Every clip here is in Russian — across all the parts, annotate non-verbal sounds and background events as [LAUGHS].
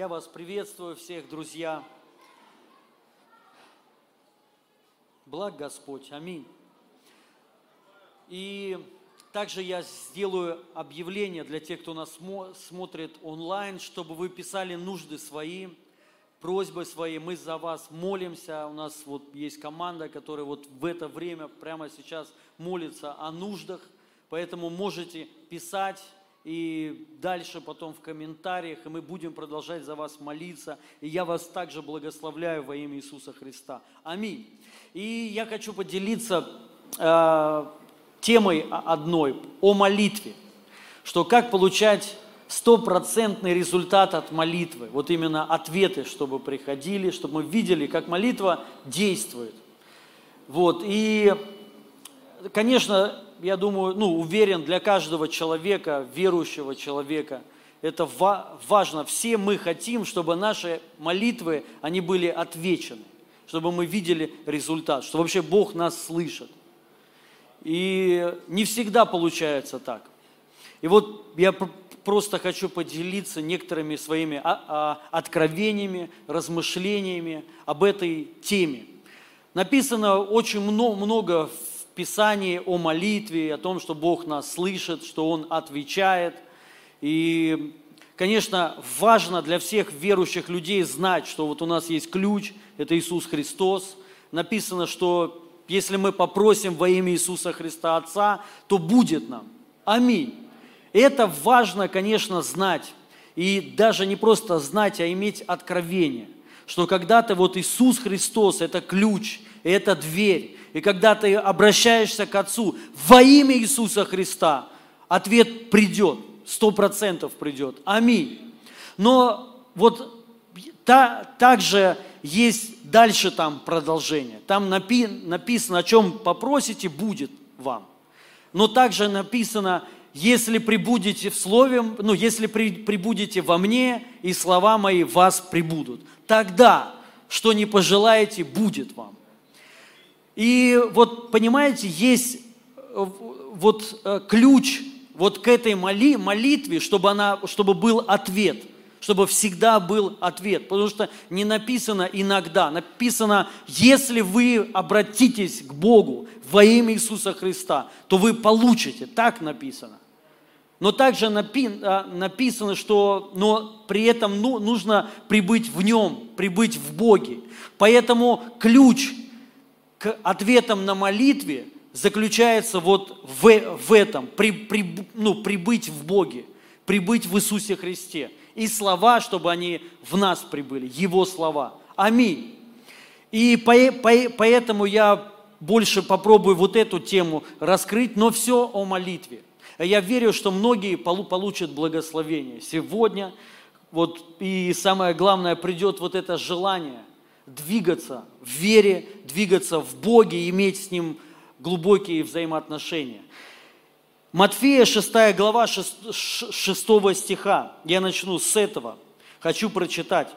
Я вас приветствую всех, друзья. Благ Господь. Аминь. И также я сделаю объявление для тех, кто нас смотрит онлайн, чтобы вы писали нужды свои, просьбы свои. Мы за вас молимся. У нас вот есть команда, которая вот в это время прямо сейчас молится о нуждах. Поэтому можете писать и дальше потом в комментариях, и мы будем продолжать за вас молиться. И я вас также благословляю во имя Иисуса Христа. Аминь. И я хочу поделиться э, темой одной, о молитве, что как получать стопроцентный результат от молитвы, вот именно ответы, чтобы приходили, чтобы мы видели, как молитва действует. Вот, и, конечно, я думаю, ну, уверен, для каждого человека, верующего человека, это важно. Все мы хотим, чтобы наши молитвы, они были отвечены, чтобы мы видели результат, что вообще Бог нас слышит. И не всегда получается так. И вот я просто хочу поделиться некоторыми своими а, а, откровениями, размышлениями об этой теме. Написано очень много Писании о молитве, о том, что Бог нас слышит, что Он отвечает. И, конечно, важно для всех верующих людей знать, что вот у нас есть ключ, это Иисус Христос. Написано, что если мы попросим во имя Иисуса Христа Отца, то будет нам. Аминь. Это важно, конечно, знать. И даже не просто знать, а иметь откровение. Что когда-то вот Иисус Христос – это ключ, это дверь. И когда ты обращаешься к Отцу во имя Иисуса Христа, ответ придет, сто процентов придет. Аминь. Но вот та, также есть дальше там продолжение. Там напи, написано, о чем попросите, будет вам. Но также написано, если прибудете в слове, ну, если при, прибудете во мне, и слова мои вас прибудут. Тогда, что не пожелаете, будет вам. И вот, понимаете, есть э, вот э, ключ вот к этой моли, молитве, чтобы, она, чтобы был ответ – чтобы всегда был ответ. Потому что не написано иногда, написано, если вы обратитесь к Богу во имя Иисуса Христа, то вы получите. Так написано. Но также а, написано, что но при этом ну, нужно прибыть в Нем, прибыть в Боге. Поэтому ключ к ответам на молитве заключается вот в, в этом, при, при, ну, прибыть в Боге, прибыть в Иисусе Христе и слова, чтобы они в нас прибыли, Его слова. Аминь. И поэтому я больше попробую вот эту тему раскрыть, но все о молитве. Я верю, что многие получат благословение сегодня. Вот, и самое главное, придет вот это желание двигаться в вере, двигаться в Боге, иметь с Ним глубокие взаимоотношения. Матфея 6 глава 6, 6 стиха. Я начну с этого. Хочу прочитать.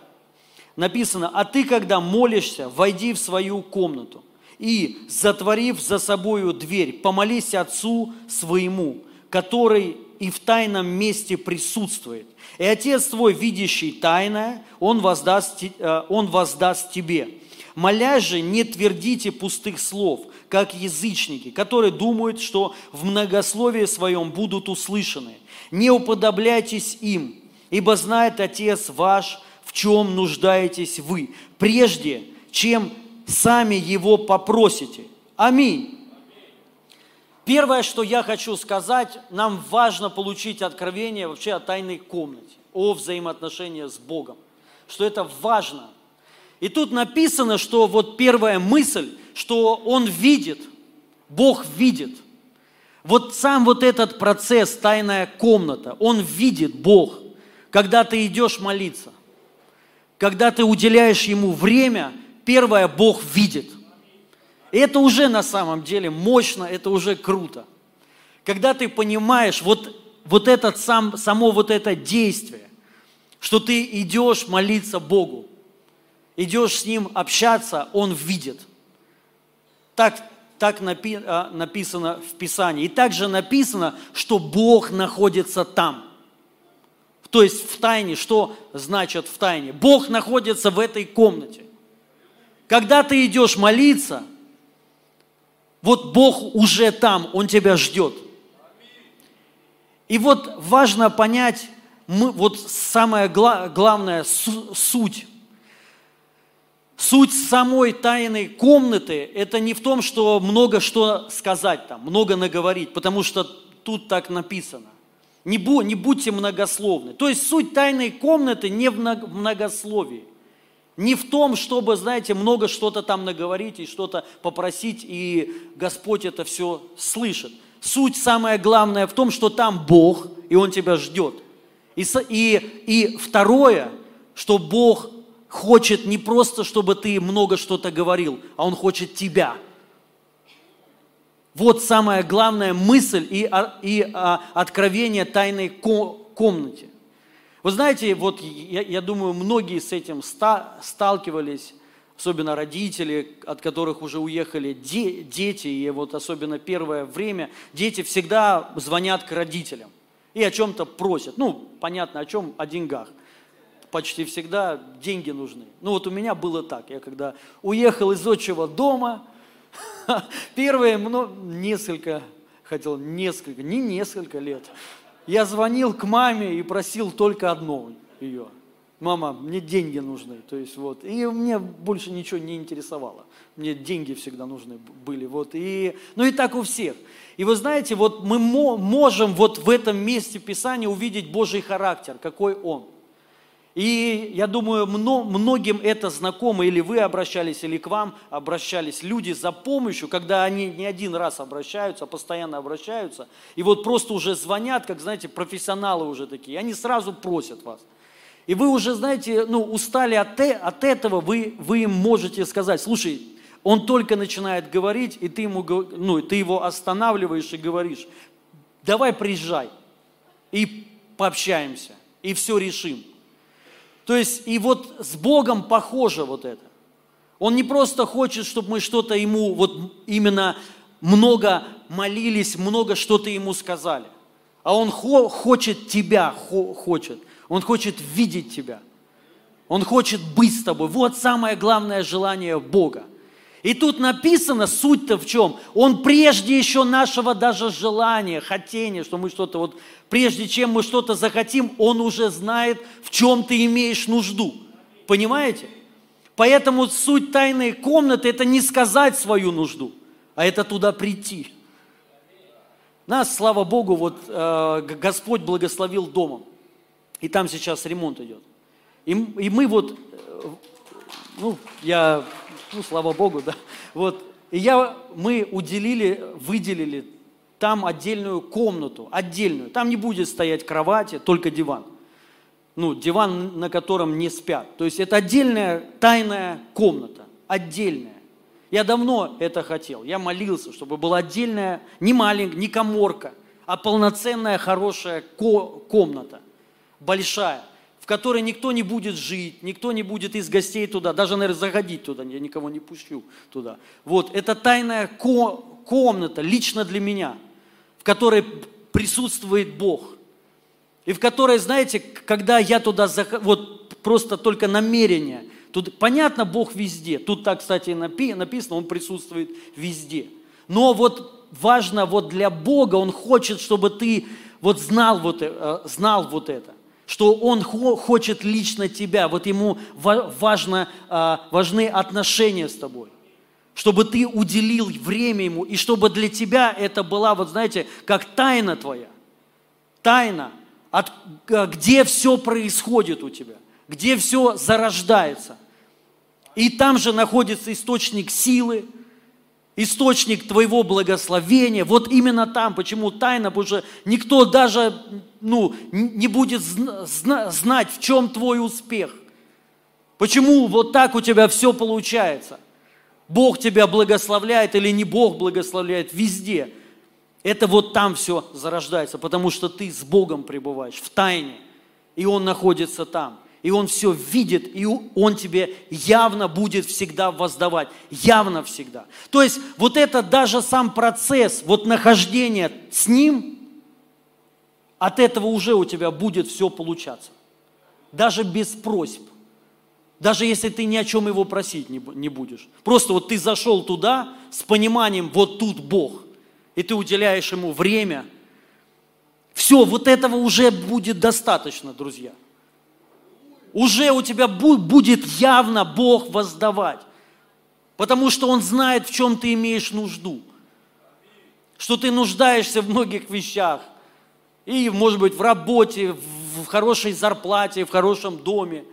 Написано, а ты, когда молишься, войди в свою комнату и, затворив за собою дверь, помолись Отцу своему, который и в тайном месте присутствует. И Отец твой, видящий тайное, Он воздаст, э, он воздаст тебе. Молясь же, не твердите пустых слов, как язычники, которые думают, что в многословии своем будут услышаны. Не уподобляйтесь им, ибо знает Отец ваш, в чем нуждаетесь вы, прежде чем сами Его попросите. Аминь. Первое, что я хочу сказать, нам важно получить откровение вообще о тайной комнате, о взаимоотношениях с Богом, что это важно. И тут написано, что вот первая мысль, что Он видит, Бог видит. Вот сам вот этот процесс, тайная комната, Он видит, Бог, когда ты идешь молиться, когда ты уделяешь Ему время, первое, Бог видит. И это уже на самом деле мощно, это уже круто. Когда ты понимаешь вот, вот этот сам, само вот это действие, что ты идешь молиться Богу, идешь с Ним общаться, Он видит – так, так напи, а, написано в Писании. И также написано, что Бог находится там, То есть в тайне, что значит в тайне? Бог находится в этой комнате. Когда ты идешь молиться, вот Бог уже там, Он тебя ждет. И вот важно понять, мы, вот самая гла, главная суть. Суть самой тайной комнаты – это не в том, что много что сказать там, много наговорить, потому что тут так написано. Не, бу, не будьте многословны. То есть суть тайной комнаты не в многословии. Не в том, чтобы, знаете, много что-то там наговорить и что-то попросить, и Господь это все слышит. Суть самая главная в том, что там Бог, и Он тебя ждет. И, и, и второе, что Бог хочет не просто, чтобы ты много что-то говорил, а Он хочет тебя. Вот самая главная мысль и, и а, откровение тайной комнате. Вы знаете, вот я, я думаю, многие с этим ста, сталкивались, особенно родители, от которых уже уехали де, дети, и вот особенно первое время, дети всегда звонят к родителям и о чем-то просят. Ну, понятно, о чем? О деньгах. Почти всегда деньги нужны. Ну вот у меня было так. Я когда уехал из отчего дома, [LAUGHS] первые несколько, хотел несколько, не несколько лет, я звонил к маме и просил только одно ее. Мама, мне деньги нужны. То есть вот. И мне больше ничего не интересовало. Мне деньги всегда нужны были. Вот. И, ну и так у всех. И вы знаете, вот мы можем вот в этом месте Писания увидеть Божий характер, какой Он. И я думаю, многим это знакомо, или вы обращались, или к вам обращались люди за помощью, когда они не один раз обращаются, а постоянно обращаются, и вот просто уже звонят, как, знаете, профессионалы уже такие, они сразу просят вас. И вы уже, знаете, ну, устали от, от этого, вы, вы им можете сказать, слушай, он только начинает говорить, и ты, ему, ну, ты его останавливаешь и говоришь, давай приезжай, и пообщаемся, и все решим. То есть и вот с Богом похоже вот это. Он не просто хочет, чтобы мы что-то ему, вот именно много молились, много что-то ему сказали. А он хо- хочет тебя, хо- хочет. Он хочет видеть тебя. Он хочет быть с тобой. Вот самое главное желание Бога. И тут написано, суть-то в чем? Он прежде еще нашего даже желания, хотения, что мы что-то вот, прежде чем мы что-то захотим, он уже знает, в чем ты имеешь нужду. Понимаете? Поэтому суть тайной комнаты – это не сказать свою нужду, а это туда прийти. Нас, слава Богу, вот э, Господь благословил домом. И там сейчас ремонт идет. И, и мы вот, э, ну, я ну, слава Богу, да. Вот. И я, мы уделили, выделили там отдельную комнату, отдельную. Там не будет стоять кровати, только диван. Ну, диван, на котором не спят. То есть это отдельная тайная комната, отдельная. Я давно это хотел. Я молился, чтобы была отдельная, не маленькая, не коморка, а полноценная хорошая комната, большая в которой никто не будет жить, никто не будет из гостей туда, даже, наверное, заходить туда, я никого не пущу туда. Вот, это тайная комната, лично для меня, в которой присутствует Бог. И в которой, знаете, когда я туда захожу, вот просто только намерение, тут понятно, Бог везде, тут так, кстати, написано, Он присутствует везде. Но вот важно вот для Бога, Он хочет, чтобы ты вот знал вот, э, знал вот это что Он хочет лично тебя, вот Ему важно, а, важны отношения с тобой, чтобы ты уделил время Ему, и чтобы для тебя это была, вот знаете, как тайна твоя, тайна, от, где все происходит у тебя, где все зарождается. И там же находится источник силы, источник твоего благословения. Вот именно там. Почему тайна? Потому что никто даже ну, не будет знать, в чем твой успех. Почему вот так у тебя все получается? Бог тебя благословляет или не Бог благословляет везде. Это вот там все зарождается, потому что ты с Богом пребываешь в тайне, и Он находится там и Он все видит, и Он тебе явно будет всегда воздавать, явно всегда. То есть вот это даже сам процесс, вот нахождения с Ним, от этого уже у тебя будет все получаться. Даже без просьб. Даже если ты ни о чем его просить не будешь. Просто вот ты зашел туда с пониманием, вот тут Бог, и ты уделяешь ему время. Все, вот этого уже будет достаточно, друзья. Уже у тебя будет явно Бог воздавать. Потому что Он знает, в чем ты имеешь нужду. Что ты нуждаешься в многих вещах. И, может быть, в работе, в хорошей зарплате, в хорошем доме,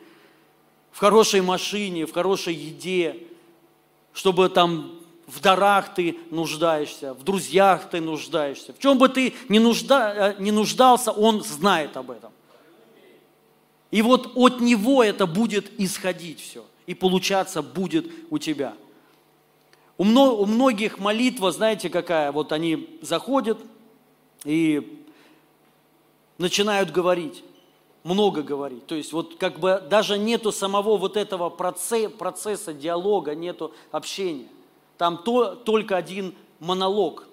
в хорошей машине, в хорошей еде, чтобы там в дарах ты нуждаешься, в друзьях ты нуждаешься. В чем бы ты ни, нужда, э, ни нуждался, Он знает об этом. И вот от Него это будет исходить все, и получаться будет у тебя. У многих молитва, знаете, какая? Вот они заходят и начинают говорить, много говорить. То есть вот как бы даже нету самого вот этого процесса, процесса диалога, нету общения. Там то, только один монолог.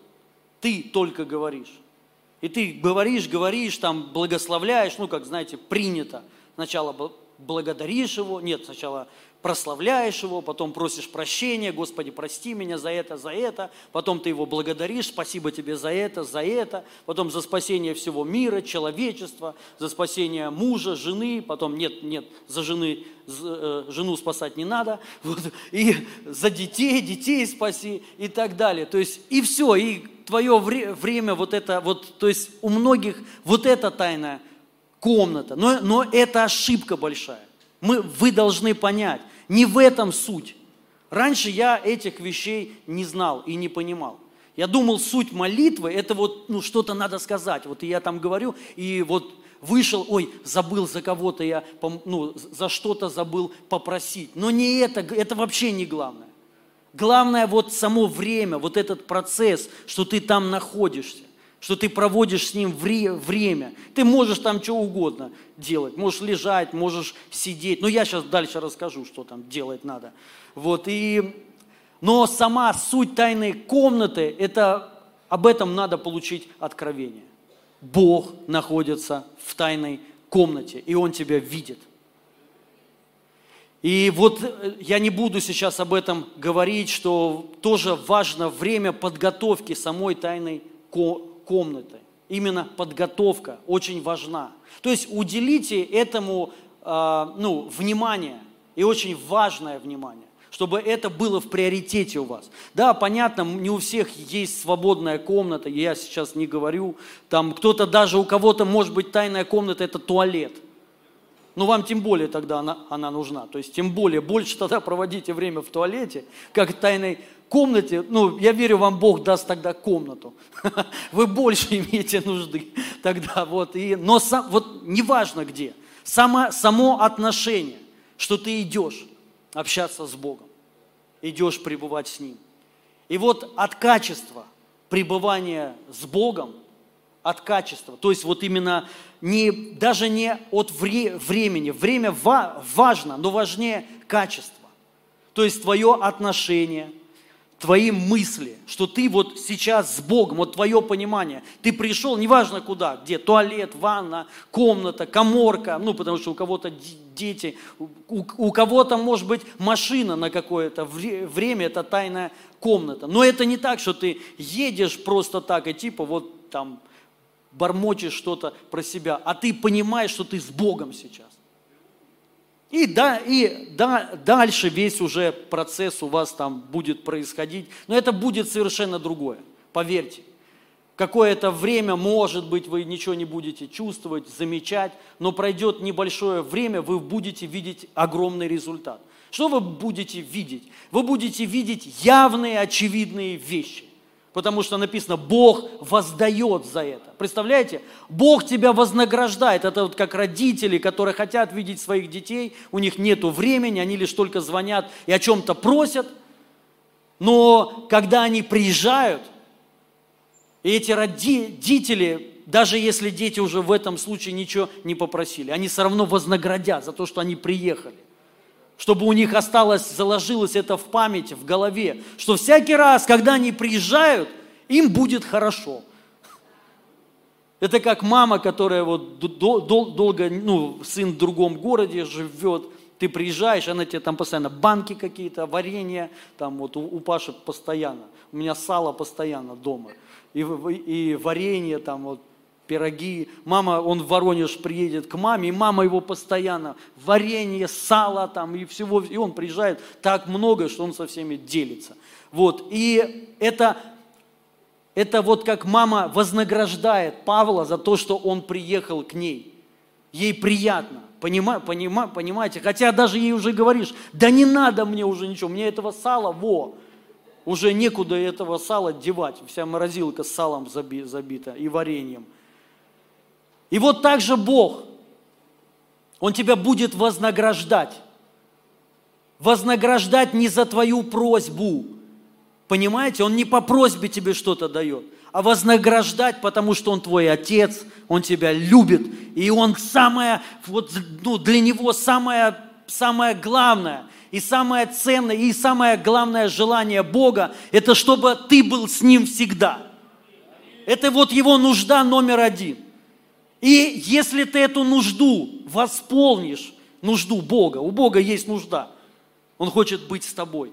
Ты только говоришь. И ты говоришь, говоришь, там благословляешь, ну, как, знаете, принято. Сначала благодаришь его, нет, сначала прославляешь его, потом просишь прощения, Господи, прости меня за это, за это, потом ты его благодаришь, спасибо тебе за это, за это, потом за спасение всего мира, человечества, за спасение мужа, жены, потом нет, нет, за жены, э, жену спасать не надо, [LAUGHS] вот, и за детей, детей спаси и так далее. То есть и все, и твое время вот это, вот, то есть у многих вот эта тайная комната, но, но это ошибка большая. Мы, вы должны понять, не в этом суть. Раньше я этих вещей не знал и не понимал. Я думал, суть молитвы – это вот ну, что-то надо сказать. Вот я там говорю, и вот вышел, ой, забыл за кого-то я, ну, за что-то забыл попросить. Но не это, это вообще не главное. Главное вот само время, вот этот процесс, что ты там находишься что ты проводишь с ним время. Ты можешь там что угодно делать, можешь лежать, можешь сидеть. Но я сейчас дальше расскажу, что там делать надо. Вот, и... Но сама суть тайной комнаты, это об этом надо получить откровение. Бог находится в тайной комнате, и Он тебя видит. И вот э, я не буду сейчас об этом говорить, что тоже важно время подготовки самой тайной комнаты комнаты. Именно подготовка очень важна. То есть уделите этому э, ну, внимание, и очень важное внимание чтобы это было в приоритете у вас. Да, понятно, не у всех есть свободная комната, я сейчас не говорю, там кто-то даже, у кого-то может быть тайная комната, это туалет. Но вам тем более тогда она, она нужна. То есть тем более, больше тогда проводите время в туалете, как тайной комнате, ну, я верю, вам Бог даст тогда комнату. [LAUGHS] Вы больше имеете нужды тогда, вот. И, но сам, вот неважно где, само, само отношение, что ты идешь общаться с Богом, идешь пребывать с Ним. И вот от качества пребывания с Богом, от качества, то есть вот именно не, даже не от вре, времени, время ва, важно, но важнее качество. То есть твое отношение – твои мысли, что ты вот сейчас с Богом, вот твое понимание, ты пришел, неважно куда, где, туалет, ванна, комната, коморка, ну, потому что у кого-то дети, у, у кого-то, может быть, машина на какое-то время, это тайная комната. Но это не так, что ты едешь просто так и типа вот там бормочешь что-то про себя, а ты понимаешь, что ты с Богом сейчас. И, да, и да, дальше весь уже процесс у вас там будет происходить. Но это будет совершенно другое, поверьте. Какое-то время, может быть, вы ничего не будете чувствовать, замечать, но пройдет небольшое время, вы будете видеть огромный результат. Что вы будете видеть? Вы будете видеть явные, очевидные вещи потому что написано, Бог воздает за это. Представляете? Бог тебя вознаграждает. Это вот как родители, которые хотят видеть своих детей, у них нет времени, они лишь только звонят и о чем-то просят. Но когда они приезжают, и эти родители, даже если дети уже в этом случае ничего не попросили, они все равно вознаградят за то, что они приехали чтобы у них осталось, заложилось это в памяти, в голове, что всякий раз, когда они приезжают, им будет хорошо. Это как мама, которая вот долго, ну, сын в другом городе живет, ты приезжаешь, она тебе там постоянно банки какие-то, варенье, там вот у, у Паши постоянно, у меня сало постоянно дома, и, и варенье там вот, пироги. Мама, он в Воронеж приедет к маме, и мама его постоянно, варенье, сало там и всего, и он приезжает так много, что он со всеми делится. Вот, и это, это вот как мама вознаграждает Павла за то, что он приехал к ней. Ей приятно. Понима, понима, понимаете? Хотя даже ей уже говоришь, да не надо мне уже ничего, мне этого сала, во, уже некуда этого сала девать. Вся морозилка с салом забита и вареньем. И вот так же Бог, Он тебя будет вознаграждать. Вознаграждать не за твою просьбу. Понимаете? Он не по просьбе тебе что-то дает а вознаграждать, потому что Он твой Отец, Он тебя любит, и Он самое, вот, ну, для Него самое, самое главное, и самое ценное, и самое главное желание Бога, это чтобы ты был с Ним всегда. Это вот Его нужда номер один. И если ты эту нужду восполнишь, нужду Бога, у Бога есть нужда, Он хочет быть с тобой.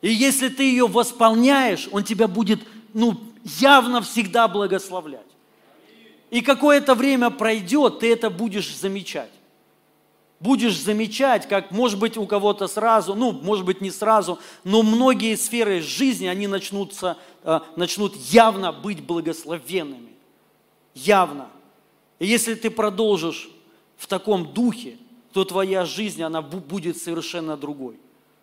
И если ты ее восполняешь, Он тебя будет ну, явно всегда благословлять. И какое-то время пройдет, ты это будешь замечать. Будешь замечать, как, может быть, у кого-то сразу, ну, может быть, не сразу, но многие сферы жизни, они начнутся, э, начнут явно быть благословенными. Явно. И если ты продолжишь в таком духе, то твоя жизнь, она будет совершенно другой.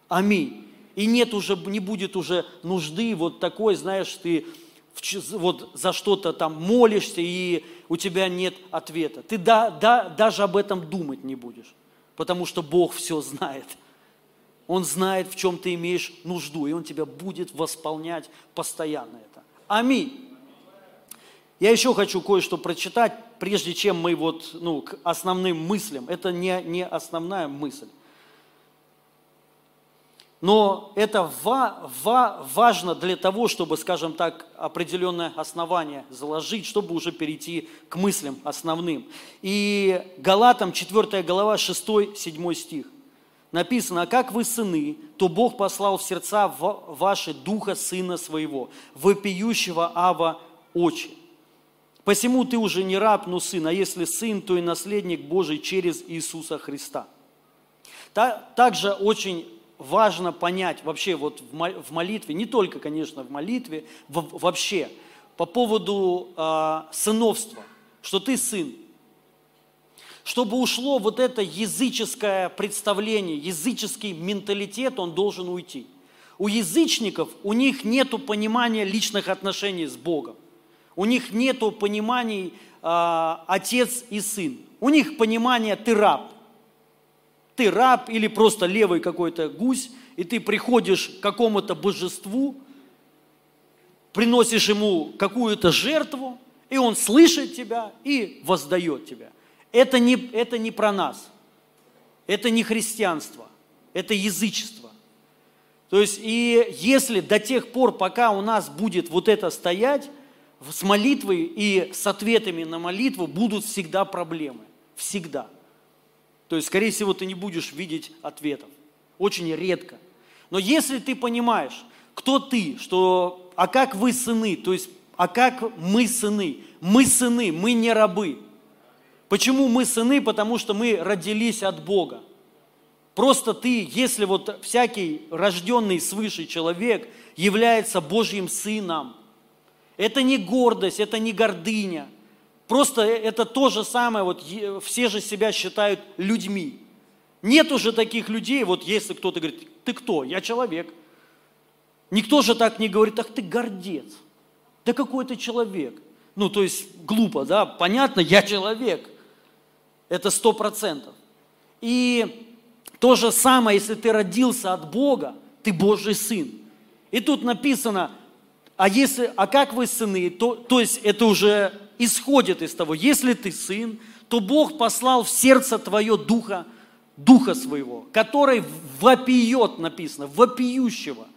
Аминь. И нет уже, не будет уже нужды вот такой, знаешь, ты вот за что-то там молишься, и у тебя нет ответа. Ты да, да, даже об этом думать не будешь, потому что Бог все знает. Он знает, в чем ты имеешь нужду, и Он тебя будет восполнять постоянно это. Аминь. Я еще хочу кое-что прочитать, прежде чем мы вот, ну, к основным мыслям. Это не, не основная мысль. Но это ва, ва, важно для того, чтобы, скажем так, определенное основание заложить, чтобы уже перейти к мыслям основным. И Галатам 4 глава 6-7 стих. Написано, а как вы сыны, то Бог послал в сердца ваши духа сына своего, вопиющего Ава очи. Посему ты уже не раб, но сын, а если сын, то и наследник Божий через Иисуса Христа. Также очень важно понять вообще вот в молитве, не только, конечно, в молитве, вообще по поводу э, сыновства, что ты сын. Чтобы ушло вот это языческое представление, языческий менталитет, он должен уйти. У язычников, у них нет понимания личных отношений с Богом. У них нет пониманий э, отец и сын. У них понимание ты раб ты раб или просто левый какой-то гусь, и ты приходишь к какому-то божеству, приносишь ему какую-то жертву, и он слышит тебя и воздает тебя. Это не, это не про нас. Это не христианство. Это язычество. То есть, и если до тех пор, пока у нас будет вот это стоять, с молитвой и с ответами на молитву будут всегда проблемы. Всегда. То есть, скорее всего, ты не будешь видеть ответов. Очень редко. Но если ты понимаешь, кто ты, что, а как вы сыны, то есть, а как мы сыны? Мы сыны, мы не рабы. Почему мы сыны? Потому что мы родились от Бога. Просто ты, если вот всякий рожденный свыше человек является Божьим сыном, это не гордость, это не гордыня, Просто это то же самое, вот все же себя считают людьми. Нет уже таких людей, вот если кто-то говорит, ты кто? Я человек. Никто же так не говорит, ах ты гордец. Да какой ты человек? Ну, то есть глупо, да? Понятно, я человек. Это сто процентов. И то же самое, если ты родился от Бога, ты Божий сын. И тут написано, а если, а как вы сыны, то, то есть это уже исходит из того, если ты сын, то Бог послал в сердце твое духа, духа своего, который вопиет, написано, вопиющего.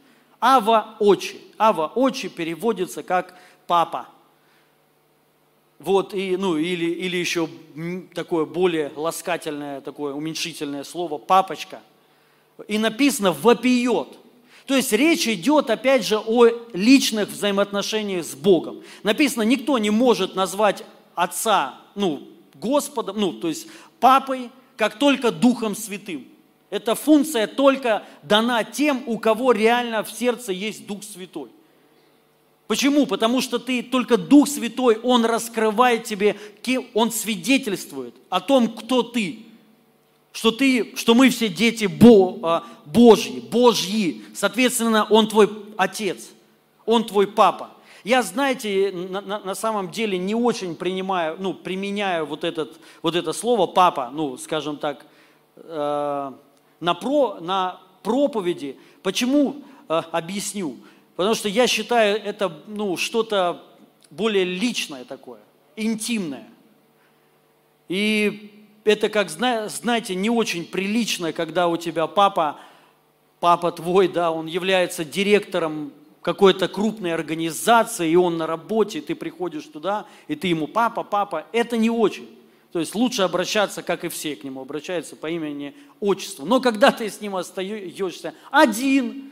Ава очи. Ава очи переводится как папа. Вот, и, ну, или, или еще такое более ласкательное, такое уменьшительное слово «папочка». И написано «вопиет». То есть речь идет, опять же, о личных взаимоотношениях с Богом. Написано, никто не может назвать Отца, ну, Господом, ну, то есть Папой, как только Духом Святым. Эта функция только дана тем, у кого реально в сердце есть Дух Святой. Почему? Потому что ты только Дух Святой, Он раскрывает тебе, Он свидетельствует о том, кто ты что, ты, что мы все дети Бо, а, Божьи, Божьи. Соответственно, Он твой отец, Он твой папа. Я, знаете, на, на, самом деле не очень принимаю, ну, применяю вот, этот, вот это слово «папа», ну, скажем так, э, на, про, на проповеди. Почему? Э, объясню. Потому что я считаю это ну, что-то более личное такое, интимное. И это, как знаете, не очень прилично, когда у тебя папа, папа твой, да, он является директором какой-то крупной организации, и он на работе, ты приходишь туда, и ты ему папа, папа. Это не очень. То есть лучше обращаться, как и все к нему обращаются, по имени, отчеству. Но когда ты с ним остаешься один,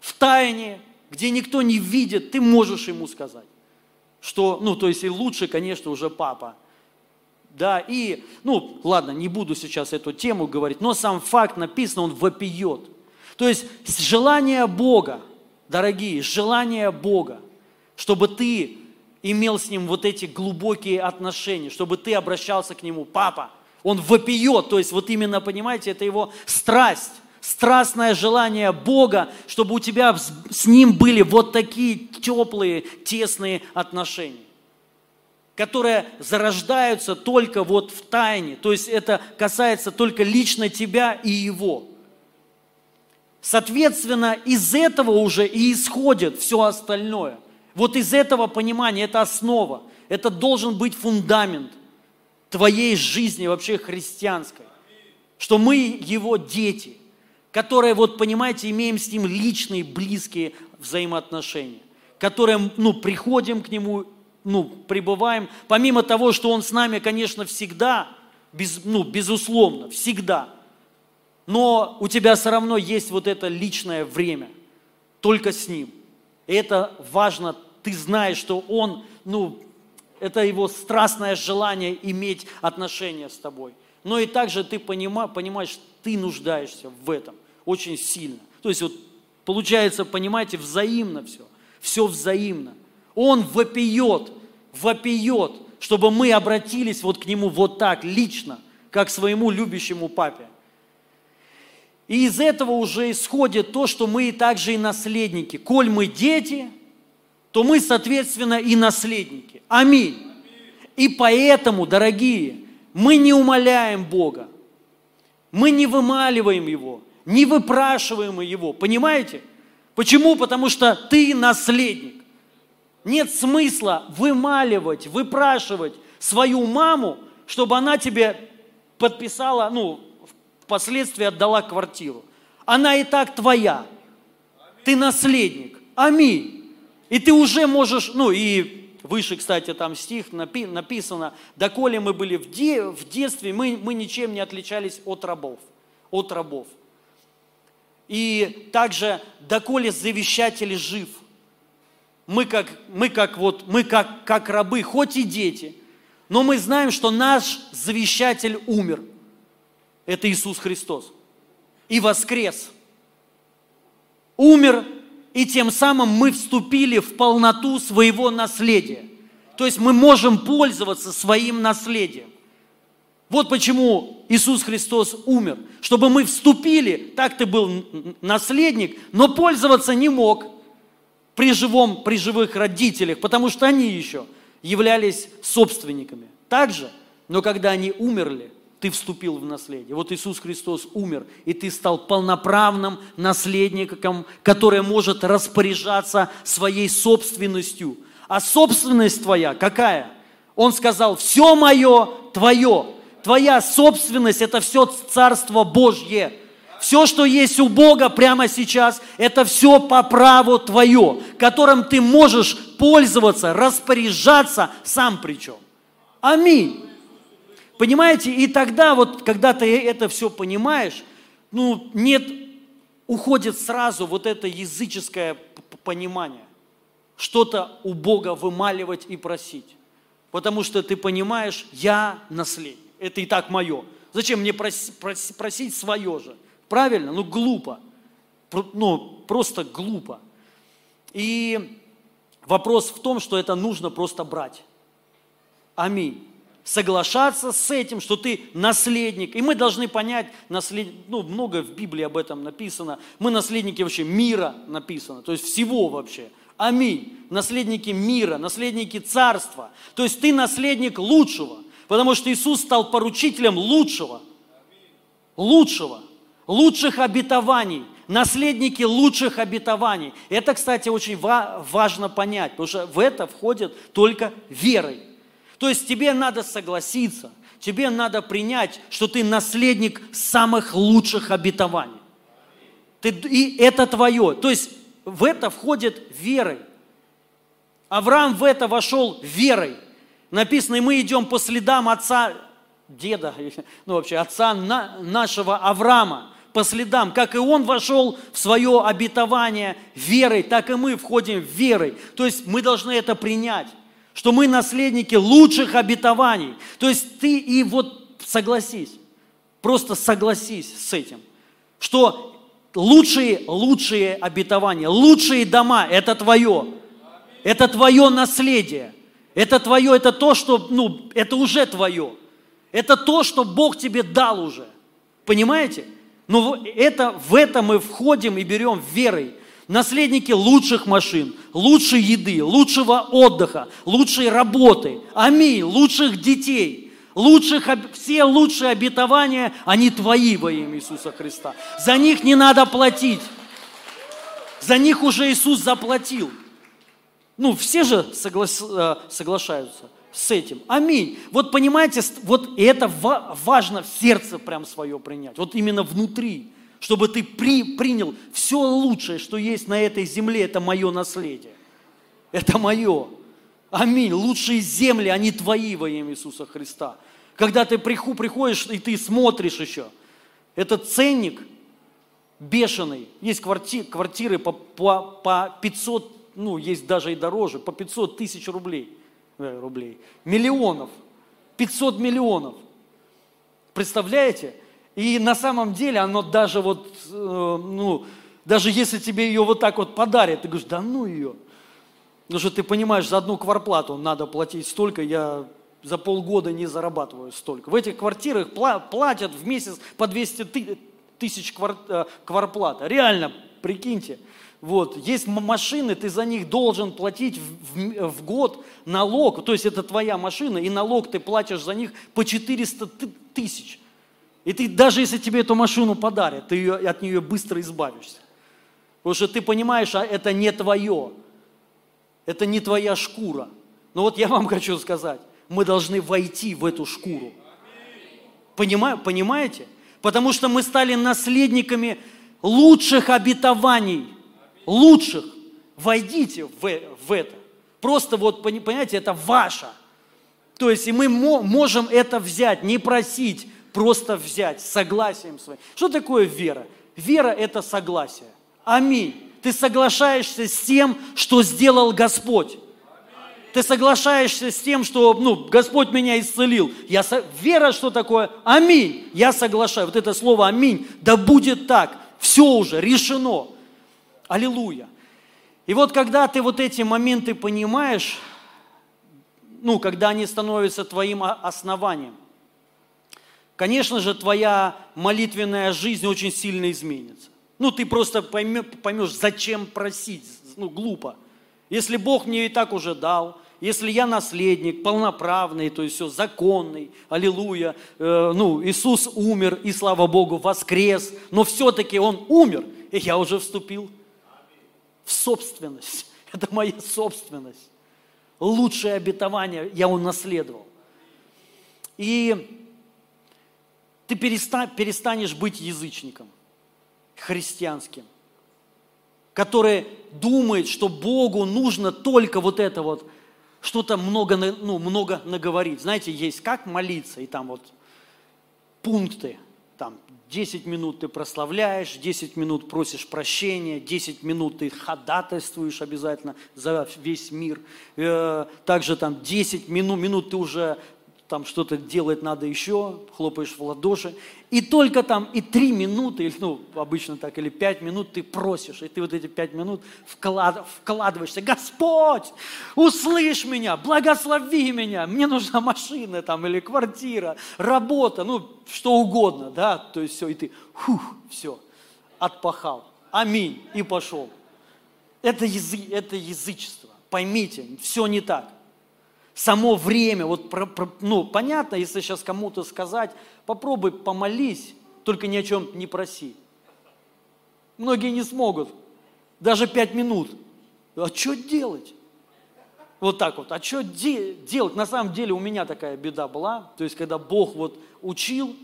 в тайне, где никто не видит, ты можешь ему сказать, что, ну, то есть и лучше, конечно, уже папа, да, и, ну, ладно, не буду сейчас эту тему говорить, но сам факт написано, он вопиет. То есть желание Бога, дорогие, желание Бога, чтобы ты имел с Ним вот эти глубокие отношения, чтобы ты обращался к Нему, папа, он вопиет, то есть вот именно, понимаете, это его страсть, страстное желание Бога, чтобы у тебя с Ним были вот такие теплые, тесные отношения которые зарождаются только вот в тайне. То есть это касается только лично тебя и его. Соответственно, из этого уже и исходит все остальное. Вот из этого понимания, это основа, это должен быть фундамент твоей жизни вообще христианской. Что мы его дети, которые, вот понимаете, имеем с ним личные, близкие взаимоотношения, которые, ну, приходим к нему ну, пребываем, помимо того, что Он с нами, конечно, всегда, без, ну, безусловно, всегда, но у тебя все равно есть вот это личное время, только с Ним. И это важно, ты знаешь, что Он, ну, это Его страстное желание иметь отношения с тобой. Но и также ты понима, понимаешь, ты нуждаешься в этом очень сильно. То есть вот получается, понимаете, взаимно все. Все взаимно. Он вопиет, вопиет, чтобы мы обратились вот к Нему вот так, лично, как к своему любящему папе. И из этого уже исходит то, что мы также и наследники. Коль мы дети, то мы, соответственно, и наследники. Аминь. И поэтому, дорогие, мы не умоляем Бога, мы не вымаливаем Его, не выпрашиваем Его. Понимаете? Почему? Потому что ты наследник. Нет смысла вымаливать, выпрашивать свою маму, чтобы она тебе подписала, ну, впоследствии отдала квартиру. Она и так твоя. Ты наследник. Аминь. И ты уже можешь, ну и выше, кстати, там стих написано, доколе мы были в, де, в детстве, мы, мы ничем не отличались от рабов. От рабов. И также, доколе завещатель жив – мы как, мы как, вот, мы как, как рабы, хоть и дети, но мы знаем, что наш завещатель умер. Это Иисус Христос. И воскрес. Умер, и тем самым мы вступили в полноту своего наследия. То есть мы можем пользоваться своим наследием. Вот почему Иисус Христос умер, чтобы мы вступили, так ты был наследник, но пользоваться не мог – при, живом, при живых родителях, потому что они еще являлись собственниками. Также, но когда они умерли, ты вступил в наследие. Вот Иисус Христос умер, и ты стал полноправным наследником, который может распоряжаться своей собственностью. А собственность твоя какая? Он сказал, все мое твое. Твоя собственность – это все Царство Божье – все, что есть у Бога прямо сейчас, это все по праву твое, которым ты можешь пользоваться, распоряжаться сам причем. Аминь. Понимаете? И тогда вот, когда ты это все понимаешь, ну, нет, уходит сразу вот это языческое понимание. Что-то у Бога вымаливать и просить. Потому что ты понимаешь, я наследник. Это и так мое. Зачем мне просить, просить свое же? Правильно? Ну, глупо. Ну, просто глупо. И вопрос в том, что это нужно просто брать. Аминь соглашаться с этим, что ты наследник. И мы должны понять, наслед... ну, много в Библии об этом написано. Мы наследники вообще мира написано, то есть всего вообще. Аминь. Наследники мира, наследники царства. То есть ты наследник лучшего, потому что Иисус стал поручителем лучшего. Лучшего. Лучших обетований. Наследники лучших обетований. Это, кстати, очень важно понять, потому что в это входит только верой. То есть тебе надо согласиться, тебе надо принять, что ты наследник самых лучших обетований. Ты, и это твое. То есть в это входит верой. Авраам в это вошел верой. Написано, и мы идем по следам отца, деда, [LAUGHS] ну вообще отца на, нашего Авраама, по следам. Как и он вошел в свое обетование верой, так и мы входим верой. То есть мы должны это принять что мы наследники лучших обетований. То есть ты и вот согласись, просто согласись с этим, что лучшие, лучшие обетования, лучшие дома – это твое. Это твое наследие. Это твое, это то, что, ну, это уже твое. Это то, что Бог тебе дал уже. Понимаете? Но это, в это мы входим и берем верой наследники лучших машин, лучшей еды, лучшего отдыха, лучшей работы, аминь, лучших детей, лучших, все лучшие обетования, они твои во имя Иисуса Христа. За них не надо платить. За них уже Иисус заплатил. Ну, все же соглас, э, соглашаются с этим. Аминь. Вот понимаете, вот это важно в сердце прям свое принять. Вот именно внутри чтобы ты при, принял все лучшее, что есть на этой земле, это мое наследие. Это мое. Аминь. Лучшие земли, они твои во имя Иисуса Христа. Когда ты приходишь и ты смотришь еще, этот ценник бешеный. Есть квартиры, квартиры по, по, по 500, ну, есть даже и дороже, по 500 тысяч рублей. Э, рублей. Миллионов. 500 миллионов. Представляете? И на самом деле оно даже вот, э, ну, даже если тебе ее вот так вот подарят, ты говоришь, да ну ее. Потому что ты понимаешь, за одну кварплату надо платить столько, я за полгода не зарабатываю столько. В этих квартирах платят в месяц по 200 тысяч квар, э, кварплата. Реально, прикиньте. Вот. Есть машины, ты за них должен платить в, в, в год налог, то есть это твоя машина, и налог ты платишь за них по 400 тысяч. И ты, даже если тебе эту машину подарят, ты ее, от нее быстро избавишься. Потому что ты понимаешь, а это не твое. Это не твоя шкура. Но вот я вам [LAUGHS] хочу сказать, мы должны войти в эту шкуру. Понимаю, понимаете? Потому что мы стали наследниками лучших обетований. Лучших. Войдите в, в это. Просто вот, понимаете, это ваше. То есть и мы можем это взять, не просить, просто взять согласием своим. Что такое вера? Вера – это согласие. Аминь. Ты соглашаешься с тем, что сделал Господь. Ты соглашаешься с тем, что ну, Господь меня исцелил. Я со... Вера что такое? Аминь. Я соглашаю. Вот это слово аминь. Да будет так. Все уже решено. Аллилуйя. И вот когда ты вот эти моменты понимаешь, ну, когда они становятся твоим основанием, конечно же, твоя молитвенная жизнь очень сильно изменится. Ну, ты просто поймешь, зачем просить, ну, глупо. Если Бог мне и так уже дал, если я наследник, полноправный, то есть все, законный, аллилуйя, э, ну, Иисус умер, и слава Богу, воскрес, но все-таки Он умер, и я уже вступил в собственность. [LAUGHS] Это моя собственность. Лучшее обетование я унаследовал. И ты перестанешь быть язычником, христианским, который думает, что Богу нужно только вот это вот что-то много, ну, много наговорить. Знаете, есть как молиться, и там вот пункты, там 10 минут ты прославляешь, 10 минут просишь прощения, 10 минут ты ходатайствуешь обязательно за весь мир. Э, также там 10 минут, минут ты уже там что-то делать надо еще, хлопаешь в ладоши, и только там и три минуты, ну, обычно так, или пять минут ты просишь, и ты вот эти пять минут вклад, вкладываешься, Господь, услышь меня, благослови меня, мне нужна машина там, или квартира, работа, ну, что угодно, да, то есть все, и ты, фух, все, отпахал, аминь, и пошел. Это, язы, это язычество, поймите, все не так само время, вот, про, про, ну, понятно, если сейчас кому-то сказать, попробуй помолись, только ни о чем не проси. Многие не смогут, даже пять минут. А что делать? Вот так вот, а что де- делать? На самом деле у меня такая беда была, то есть когда Бог вот учил,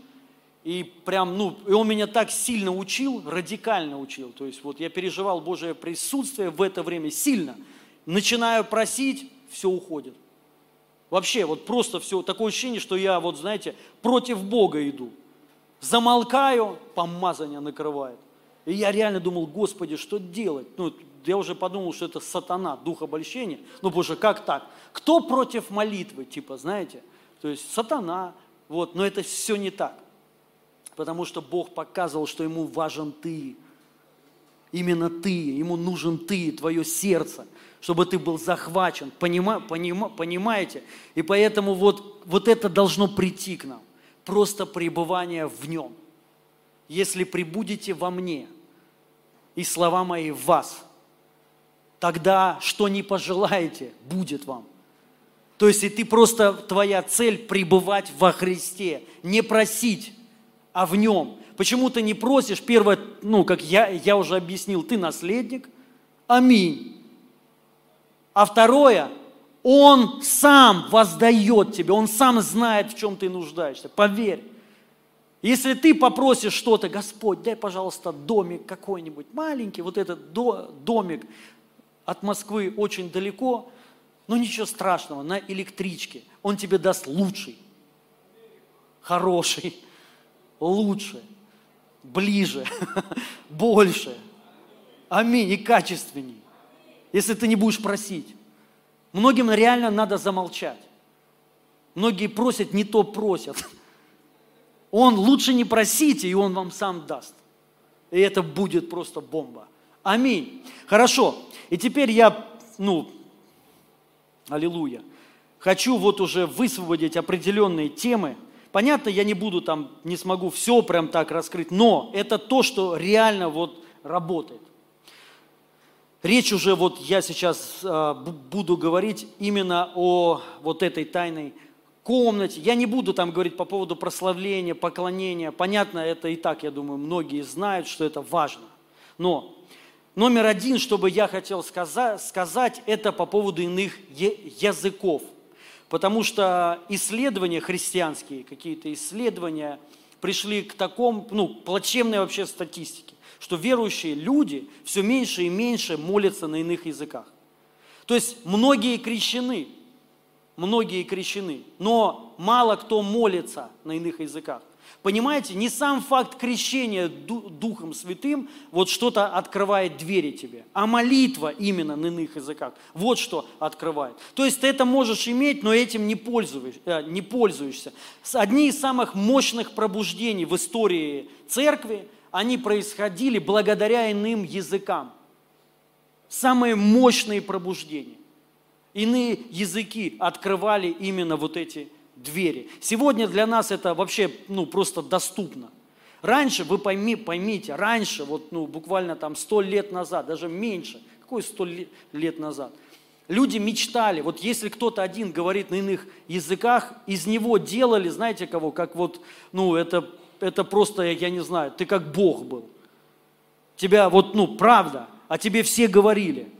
и прям, ну, и он меня так сильно учил, радикально учил. То есть вот я переживал Божие присутствие в это время сильно. Начинаю просить, все уходит. Вообще, вот просто все, такое ощущение, что я, вот знаете, против Бога иду. Замолкаю, помазание накрывает. И я реально думал, Господи, что делать? Ну, я уже подумал, что это сатана, дух обольщения. Ну, боже, как так? Кто против молитвы, типа, знаете? То есть сатана, вот, но это все не так. Потому что Бог показывал, что ему важен ты. Именно ты, ему нужен ты, твое сердце чтобы ты был захвачен. Понима, понима, понимаете? И поэтому вот, вот это должно прийти к нам. Просто пребывание в нем. Если прибудете во мне, и слова мои в вас, тогда что не пожелаете, будет вам. То есть и ты просто, твоя цель пребывать во Христе, не просить, а в нем. Почему ты не просишь? Первое, ну, как я, я уже объяснил, ты наследник. Аминь. А второе, Он сам воздает тебе, Он сам знает, в чем ты нуждаешься. Поверь. Если ты попросишь что-то, Господь, дай, пожалуйста, домик какой-нибудь маленький, вот этот домик от Москвы очень далеко, но ничего страшного, на электричке. Он тебе даст лучший, хороший, лучше, ближе, [LAUGHS] больше. Аминь. И качественней если ты не будешь просить. Многим реально надо замолчать. Многие просят, не то просят. Он лучше не просите, и он вам сам даст. И это будет просто бомба. Аминь. Хорошо. И теперь я, ну, аллилуйя, хочу вот уже высвободить определенные темы. Понятно, я не буду там, не смогу все прям так раскрыть, но это то, что реально вот работает. Речь уже вот я сейчас э, буду говорить именно о вот этой тайной комнате. Я не буду там говорить по поводу прославления, поклонения. Понятно, это и так, я думаю, многие знают, что это важно. Но номер один, что бы я хотел сказать это по поводу иных языков. Потому что исследования христианские, какие-то исследования пришли к такому, ну, плачевной вообще статистике что верующие люди все меньше и меньше молятся на иных языках. То есть многие крещены, многие крещены, но мало кто молится на иных языках. Понимаете, не сам факт крещения Духом Святым вот что-то открывает двери тебе, а молитва именно на иных языках. Вот что открывает. То есть ты это можешь иметь, но этим не, пользуешь, э, не пользуешься. Одни из самых мощных пробуждений в истории церкви – они происходили благодаря иным языкам. Самые мощные пробуждения. Иные языки открывали именно вот эти двери. Сегодня для нас это вообще ну, просто доступно. Раньше, вы пойми, поймите, раньше, вот, ну, буквально там сто лет назад, даже меньше, какой сто лет назад, люди мечтали, вот если кто-то один говорит на иных языках, из него делали, знаете кого, как вот, ну, это это просто, я не знаю, ты как Бог был. Тебя вот, ну, правда, а тебе все говорили,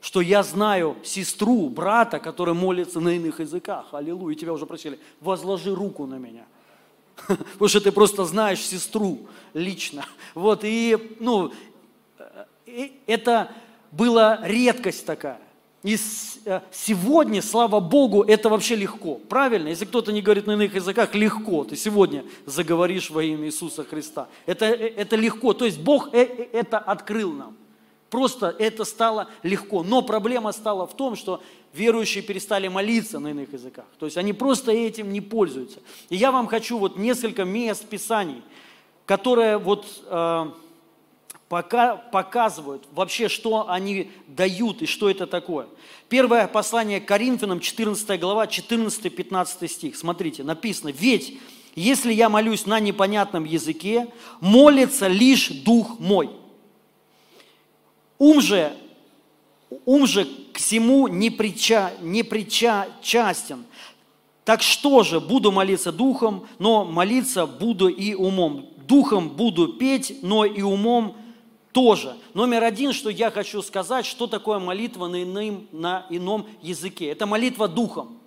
что я знаю сестру, брата, который молится на иных языках. Аллилуйя. Тебя уже просили, возложи руку на меня. [LAUGHS] Потому что ты просто знаешь сестру лично. Вот, и, ну, это была редкость такая. И э, сегодня, слава Богу, это вообще легко. Правильно? Если кто-то не говорит на иных языках, легко. Ты сегодня заговоришь во имя Иисуса Христа. Это, э, это легко. То есть Бог э, это открыл нам. Просто это стало легко. Но проблема стала в том, что верующие перестали молиться на иных языках. То есть они просто этим не пользуются. И я вам хочу вот несколько мест Писаний, которые вот пока, показывают вообще, что они дают и что это такое. Первое послание Коринфянам, 14 глава, 14-15 стих. Смотрите, написано, «Ведь, если я молюсь на непонятном языке, молится лишь Дух мой. Ум же, ум же к всему не, прича, не причастен. Так что же, буду молиться духом, но молиться буду и умом. Духом буду петь, но и умом тоже. Номер один, что я хочу сказать, что такое молитва на ином, на ином языке. Это молитва духом.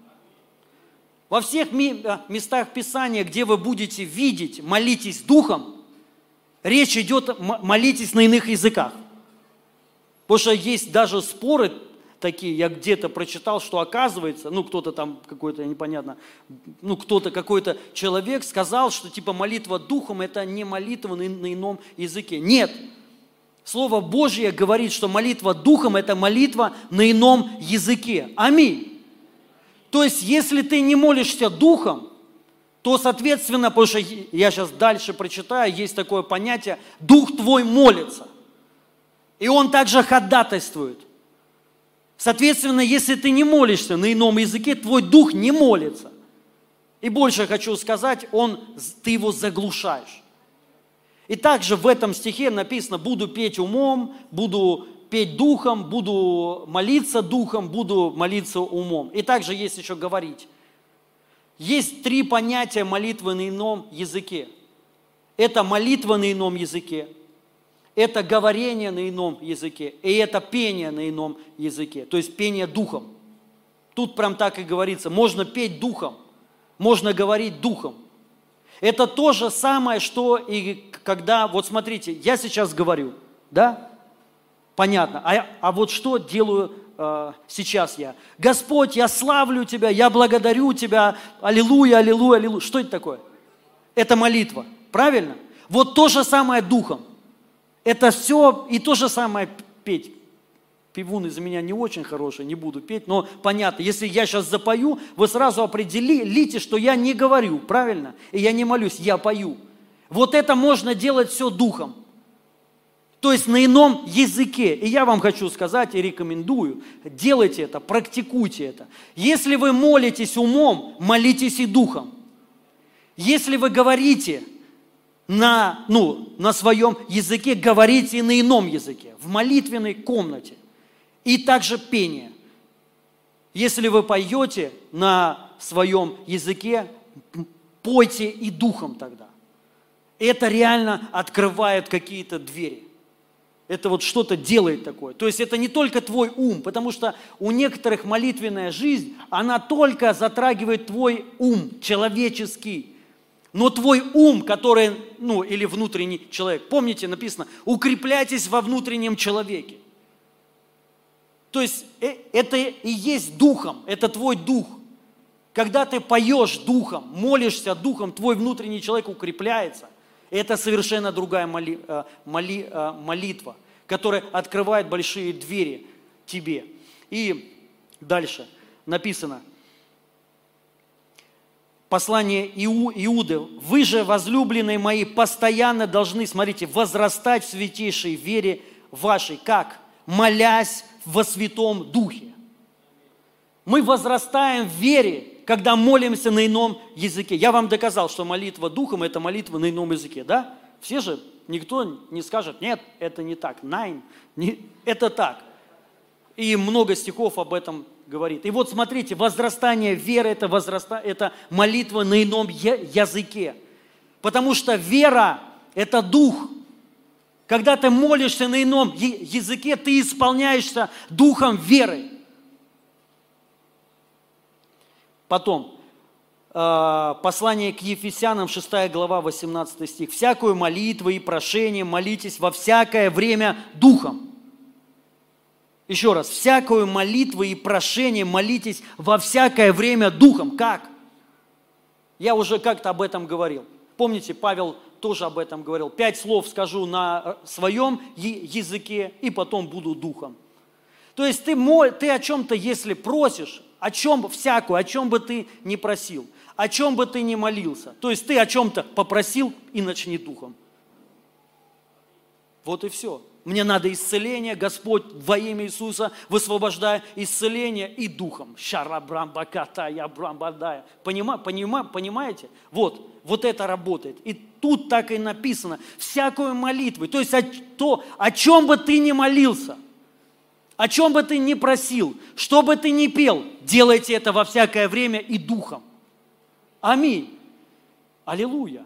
Во всех э, местах Писания, где вы будете видеть, молитесь духом, речь идет, молитесь на иных языках. Потому что есть даже споры такие, я где-то прочитал, что оказывается, ну кто-то там какой-то, непонятно, ну кто-то, какой-то человек сказал, что типа молитва духом это не молитва на ином языке. Нет, Слово Божье говорит, что молитва духом – это молитва на ином языке. Аминь. То есть, если ты не молишься духом, то, соответственно, потому что я сейчас дальше прочитаю, есть такое понятие, дух твой молится. И он также ходатайствует. Соответственно, если ты не молишься на ином языке, твой дух не молится. И больше хочу сказать, он, ты его заглушаешь. И также в этом стихе написано, буду петь умом, буду петь духом, буду молиться духом, буду молиться умом. И также есть еще говорить. Есть три понятия молитвы на ином языке. Это молитва на ином языке, это говорение на ином языке, и это пение на ином языке, то есть пение духом. Тут прям так и говорится, можно петь духом, можно говорить духом. Это то же самое, что и когда, вот смотрите, я сейчас говорю, да? Понятно. А, а вот что делаю э, сейчас я? Господь, я славлю Тебя, я благодарю Тебя, аллилуйя, аллилуйя, аллилуйя. Что это такое? Это молитва, правильно? Вот то же самое духом. Это все и то же самое петь пивун из меня не очень хороший, не буду петь, но понятно, если я сейчас запою, вы сразу определите, что я не говорю, правильно? И я не молюсь, я пою. Вот это можно делать все духом. То есть на ином языке. И я вам хочу сказать и рекомендую, делайте это, практикуйте это. Если вы молитесь умом, молитесь и духом. Если вы говорите на, ну, на своем языке, говорите и на ином языке, в молитвенной комнате. И также пение. Если вы поете на своем языке, пойте и духом тогда. Это реально открывает какие-то двери. Это вот что-то делает такое. То есть это не только твой ум, потому что у некоторых молитвенная жизнь, она только затрагивает твой ум человеческий. Но твой ум, который, ну, или внутренний человек, помните, написано, укрепляйтесь во внутреннем человеке. То есть э, это и есть духом, это твой дух. Когда ты поешь духом, молишься духом, твой внутренний человек укрепляется. Это совершенно другая моли, э, моли, э, молитва, которая открывает большие двери тебе. И дальше написано, послание Иу, Иуды, вы же, возлюбленные мои, постоянно должны, смотрите, возрастать в святейшей вере вашей. Как? Молясь во Святом Духе. Мы возрастаем в вере, когда молимся на ином языке. Я вам доказал, что молитва Духом – это молитва на ином языке, да? Все же, никто не скажет, нет, это не так, найн, не, это так. И много стихов об этом говорит. И вот смотрите, возрастание веры – это, возраста, это молитва на ином языке. Потому что вера – это дух – когда ты молишься на ином языке, ты исполняешься духом веры. Потом, э, послание к Ефесянам, 6 глава, 18 стих. «Всякую молитву и прошение молитесь во всякое время духом». Еще раз, всякую молитву и прошение молитесь во всякое время духом. Как? Я уже как-то об этом говорил. Помните, Павел тоже об этом говорил. Пять слов скажу на э, своем языке и потом буду духом. То есть ты, ты о чем-то, если просишь, о чем всякую, о чем бы ты ни просил, о чем бы ты ни молился. То есть ты о чем-то попросил и начни духом. Вот и все. Мне надо исцеление, Господь во имя Иисуса высвобождая исцеление и духом. Шарабрамбаката, я брамбадая. Понима, понима, понимаете? Вот, вот это работает. И тут так и написано. Всякую молитву. То есть о, то, о чем бы ты ни молился, о чем бы ты ни просил, что бы ты ни пел, делайте это во всякое время и духом. Аминь. Аллилуйя.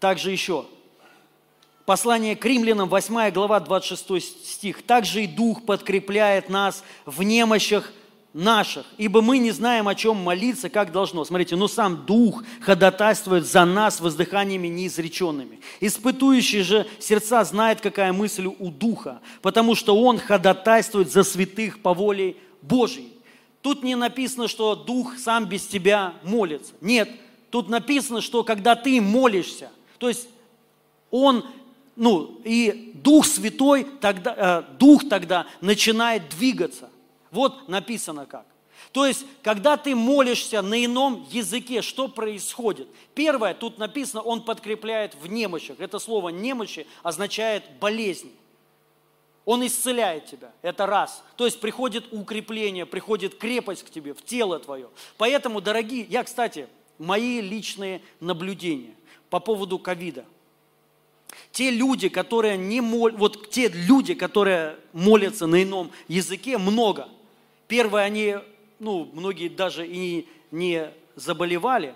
Также еще Послание к римлянам, 8 глава, 26 стих. «Также и Дух подкрепляет нас в немощах наших, ибо мы не знаем, о чем молиться, как должно». Смотрите, но сам Дух ходатайствует за нас воздыханиями неизреченными. Испытующий же сердца знает, какая мысль у Духа, потому что Он ходатайствует за святых по воле Божьей. Тут не написано, что Дух сам без тебя молится. Нет, тут написано, что когда ты молишься, то есть Он ну, и Дух Святой, тогда, э, Дух тогда начинает двигаться. Вот написано как. То есть, когда ты молишься на ином языке, что происходит? Первое, тут написано, он подкрепляет в немощах. Это слово немощи означает болезни. Он исцеляет тебя. Это раз. То есть приходит укрепление, приходит крепость к тебе, в тело твое. Поэтому, дорогие, я, кстати, мои личные наблюдения по поводу ковида – те люди, которые не мол... вот те люди, которые молятся на ином языке, много. Первое, они, ну, многие даже и не заболевали,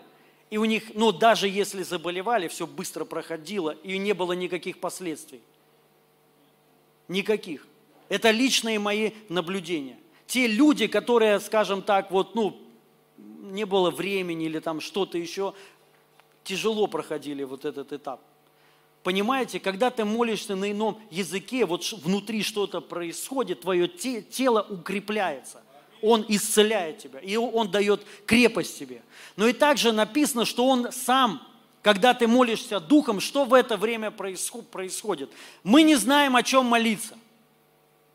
и у них, ну, даже если заболевали, все быстро проходило, и не было никаких последствий. Никаких. Это личные мои наблюдения. Те люди, которые, скажем так, вот, ну, не было времени или там что-то еще, тяжело проходили вот этот этап. Понимаете, когда ты молишься на ином языке, вот внутри что-то происходит, твое тело укрепляется. Он исцеляет тебя, и Он дает крепость тебе. Но и также написано, что Он сам, когда ты молишься Духом, что в это время происходит? Мы не знаем, о чем молиться.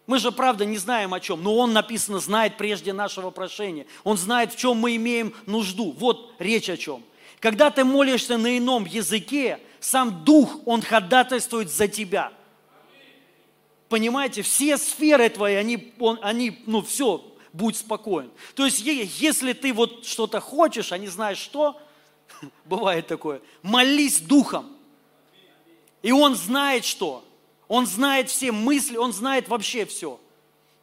Мы же, правда, не знаем о чем, но Он, написано, знает прежде нашего прошения. Он знает, в чем мы имеем нужду. Вот речь о чем. Когда ты молишься на ином языке, сам Дух, Он ходатайствует за тебя. Понимаете, все сферы твои, они, он, они ну все, будь спокоен. То есть, если ты вот что-то хочешь, а не знаешь что, [LAUGHS] бывает такое, молись Духом. И Он знает что. Он знает все мысли, Он знает вообще все.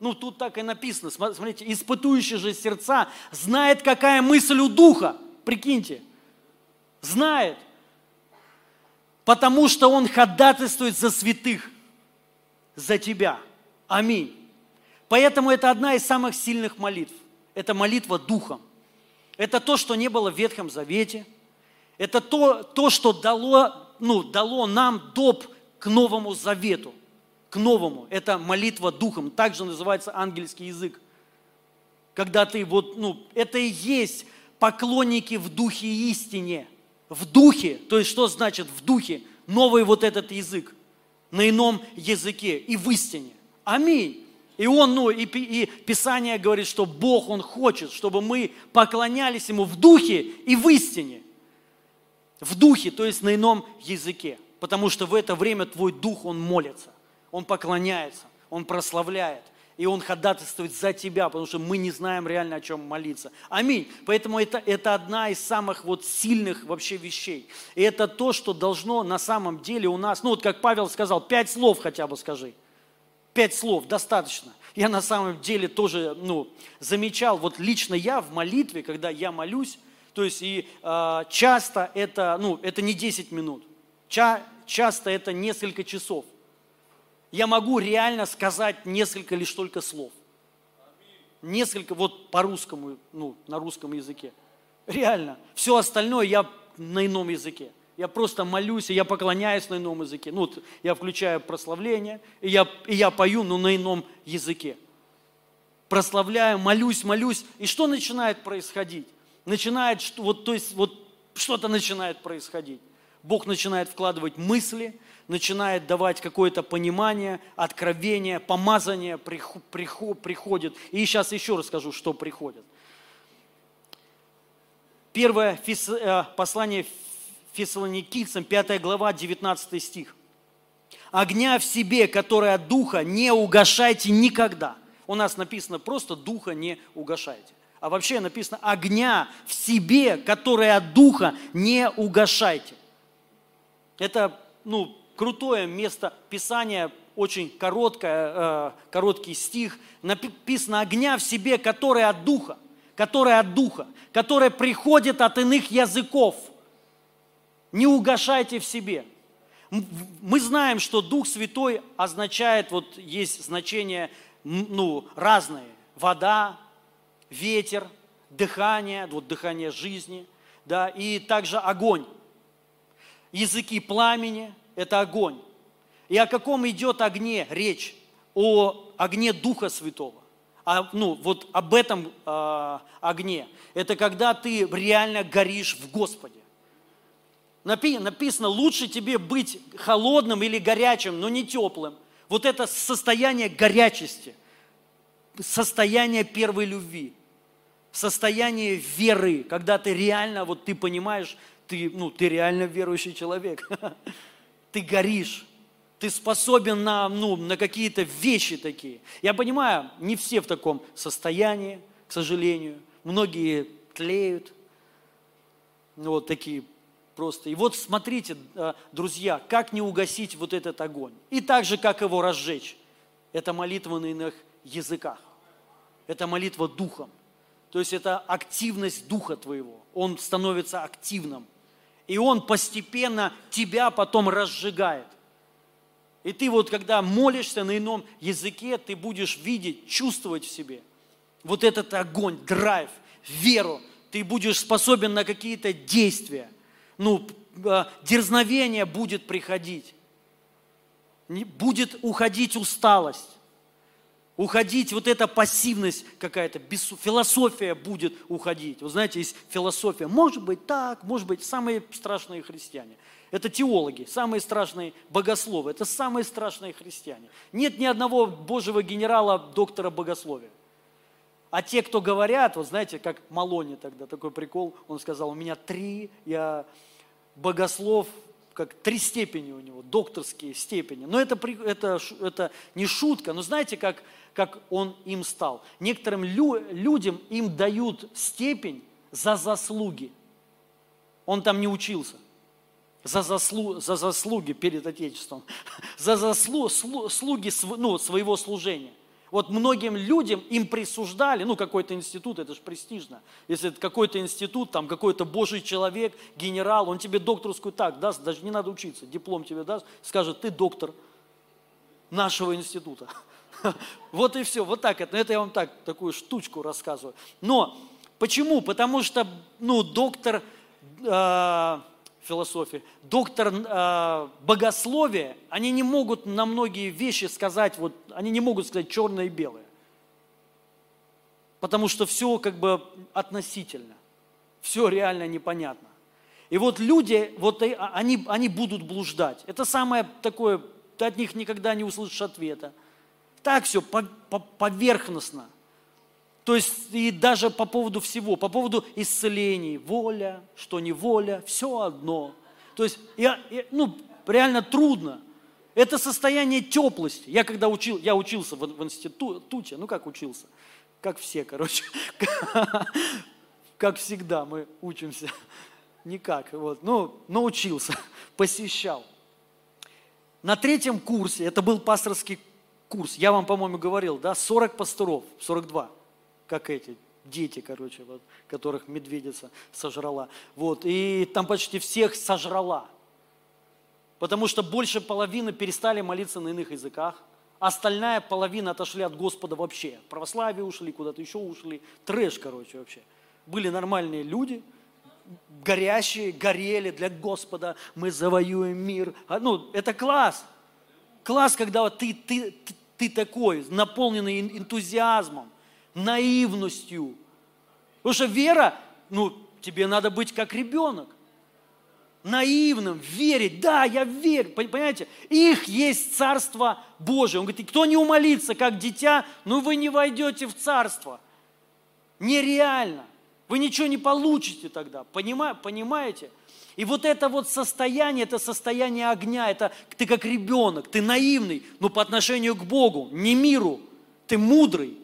Ну, тут так и написано. Смотрите, испытующий же сердца знает, какая мысль у Духа. Прикиньте. Знает потому что Он ходатайствует за святых, за тебя. Аминь. Поэтому это одна из самых сильных молитв. Это молитва Духом. Это то, что не было в Ветхом Завете. Это то, то что дало, ну, дало нам доп к Новому Завету. К новому. Это молитва Духом. Также называется ангельский язык. Когда ты вот, ну, это и есть поклонники в духе истине – в духе, то есть что значит в духе? Новый вот этот язык, на ином языке и в истине. Аминь. И он, ну, и, и Писание говорит, что Бог, Он хочет, чтобы мы поклонялись Ему в духе и в истине. В духе, то есть на ином языке. Потому что в это время твой дух, он молится, он поклоняется, он прославляет – и Он ходатайствует за тебя, потому что мы не знаем реально, о чем молиться. Аминь. Поэтому это, это одна из самых вот сильных вообще вещей. И это то, что должно на самом деле у нас, ну вот как Павел сказал, пять слов хотя бы скажи. Пять слов, достаточно. Я на самом деле тоже ну, замечал, вот лично я в молитве, когда я молюсь, то есть и э, часто это, ну, это не 10 минут, ча, часто это несколько часов – я могу реально сказать несколько лишь только слов. Несколько, вот по-русскому, ну, на русском языке. Реально. Все остальное я на ином языке. Я просто молюсь, и я поклоняюсь на ином языке. Ну, вот я включаю прославление, и я, и я пою, но на ином языке. Прославляю, молюсь, молюсь. И что начинает происходить? Начинает, вот, то есть, вот что-то начинает происходить. Бог начинает вкладывать мысли, начинает давать какое-то понимание, откровение, помазание приходит. И сейчас еще расскажу, что приходит. Первое э, послание Фессалоникийцам, 5 глава, 19 стих. «Огня в себе, которое от Духа, не угашайте никогда». У нас написано просто «Духа не угашайте». А вообще написано «Огня в себе, которое от Духа, не угашайте». Это, ну, крутое место Писания, очень короткое, э, короткий стих. Написано «огня в себе, которое от Духа», которое от Духа, которое приходит от иных языков. Не угашайте в себе. Мы знаем, что Дух Святой означает, вот есть значение ну, разные. Вода, ветер, дыхание, вот дыхание жизни, да, и также огонь. Языки пламени – это огонь. И о каком идет огне речь? О огне Духа Святого. А, ну, вот об этом э, огне. Это когда ты реально горишь в Господе. Напи, написано, лучше тебе быть холодным или горячим, но не теплым. Вот это состояние горячести, состояние первой любви, состояние веры, когда ты реально, вот ты понимаешь, ты, ну, ты реально верующий человек. [LAUGHS] Ты горишь. Ты способен на, ну, на какие-то вещи такие. Я понимаю, не все в таком состоянии, к сожалению. Многие тлеют. Ну, вот такие просто. И вот смотрите, э, друзья, как не угасить вот этот огонь. И так же, как его разжечь. Это молитва на иных языках. Это молитва духом. То есть это активность духа твоего. Он становится активным – и Он постепенно тебя потом разжигает. И ты вот, когда молишься на ином языке, ты будешь видеть, чувствовать в себе вот этот огонь, драйв, веру. Ты будешь способен на какие-то действия. Ну, э, дерзновение будет приходить. Будет уходить усталость уходить, вот эта пассивность какая-то, философия будет уходить. Вы знаете, есть философия, может быть так, может быть, самые страшные христиане. Это теологи, самые страшные богословы, это самые страшные христиане. Нет ни одного божьего генерала, доктора богословия. А те, кто говорят, вот знаете, как Малони тогда, такой прикол, он сказал, у меня три, я богослов, как три степени у него, докторские степени. Но это, это, это не шутка, но знаете, как как он им стал. Некоторым лю- людям им дают степень за заслуги. Он там не учился. За, заслу, за заслуги перед Отечеством. [LAUGHS] За заслуги ну, своего служения. Вот многим людям им присуждали, ну, какой-то институт, это же престижно. Если это какой-то институт, там какой-то божий человек, генерал, он тебе докторскую так даст, даже не надо учиться, диплом тебе даст, скажет, ты доктор нашего института. [LAUGHS] [LAUGHS] Вот и все, вот так это. Это я вам так, такую штучку рассказываю. Но почему? Потому что, ну, доктор э, философии, доктор э, богословия, они не могут на многие вещи сказать, вот, они не могут сказать черное и белое. Потому что все как бы относительно, все реально непонятно. И вот люди, вот они, они будут блуждать. Это самое такое, ты от них никогда не услышишь ответа так все поверхностно. То есть и даже по поводу всего, по поводу исцелений, воля, что не воля, все одно. То есть, я, я, ну, реально трудно. Это состояние теплости. Я когда учил, я учился в, в институте, ну как учился? Как все, короче. [LAUGHS] Как всегда мы учимся. [LAUGHS] Никак, вот. Ну, научился, [LAUGHS] посещал. На третьем курсе, это был пасторский курс. Я вам, по-моему, говорил, да, 40 пасторов, 42, как эти, дети, короче, вот, которых медведица сожрала. Вот, и там почти всех сожрала. Потому что больше половины перестали молиться на иных языках, остальная половина отошли от Господа вообще. Православие ушли, куда-то еще ушли. Трэш, короче, вообще. Были нормальные люди, горящие, горели для Господа, мы завоюем мир. А, ну, это класс. Класс, когда вот ты, ты, ты, ты такой, наполненный энтузиазмом, наивностью. Потому что вера, ну, тебе надо быть как ребенок. Наивным, верить. Да, я верю. Понимаете? Их есть Царство Божие. Он говорит, кто не умолится, как дитя, ну вы не войдете в Царство. Нереально. Вы ничего не получите тогда. Понимаете? И вот это вот состояние, это состояние огня, это ты как ребенок, ты наивный, но по отношению к Богу, не миру, ты мудрый.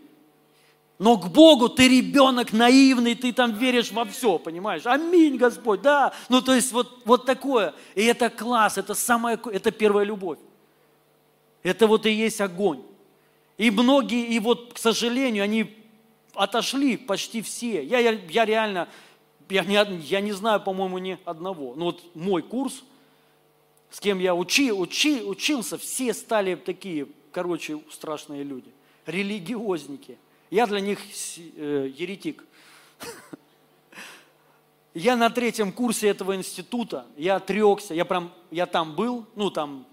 Но к Богу ты ребенок наивный, ты там веришь во все, понимаешь? Аминь, Господь, да. Ну, то есть вот, вот такое. И это класс, это самая, это первая любовь. Это вот и есть огонь. И многие, и вот, к сожалению, они отошли почти все. Я, я, я реально, я не, я не знаю, по-моему, ни одного. Но вот мой курс, с кем я учи, учи, учился, все стали такие, короче, страшные люди. Религиозники. Я для них э, еретик. [LAUGHS] Я на третьем курсе этого института, я отрекся, я прям, я там был, ну там,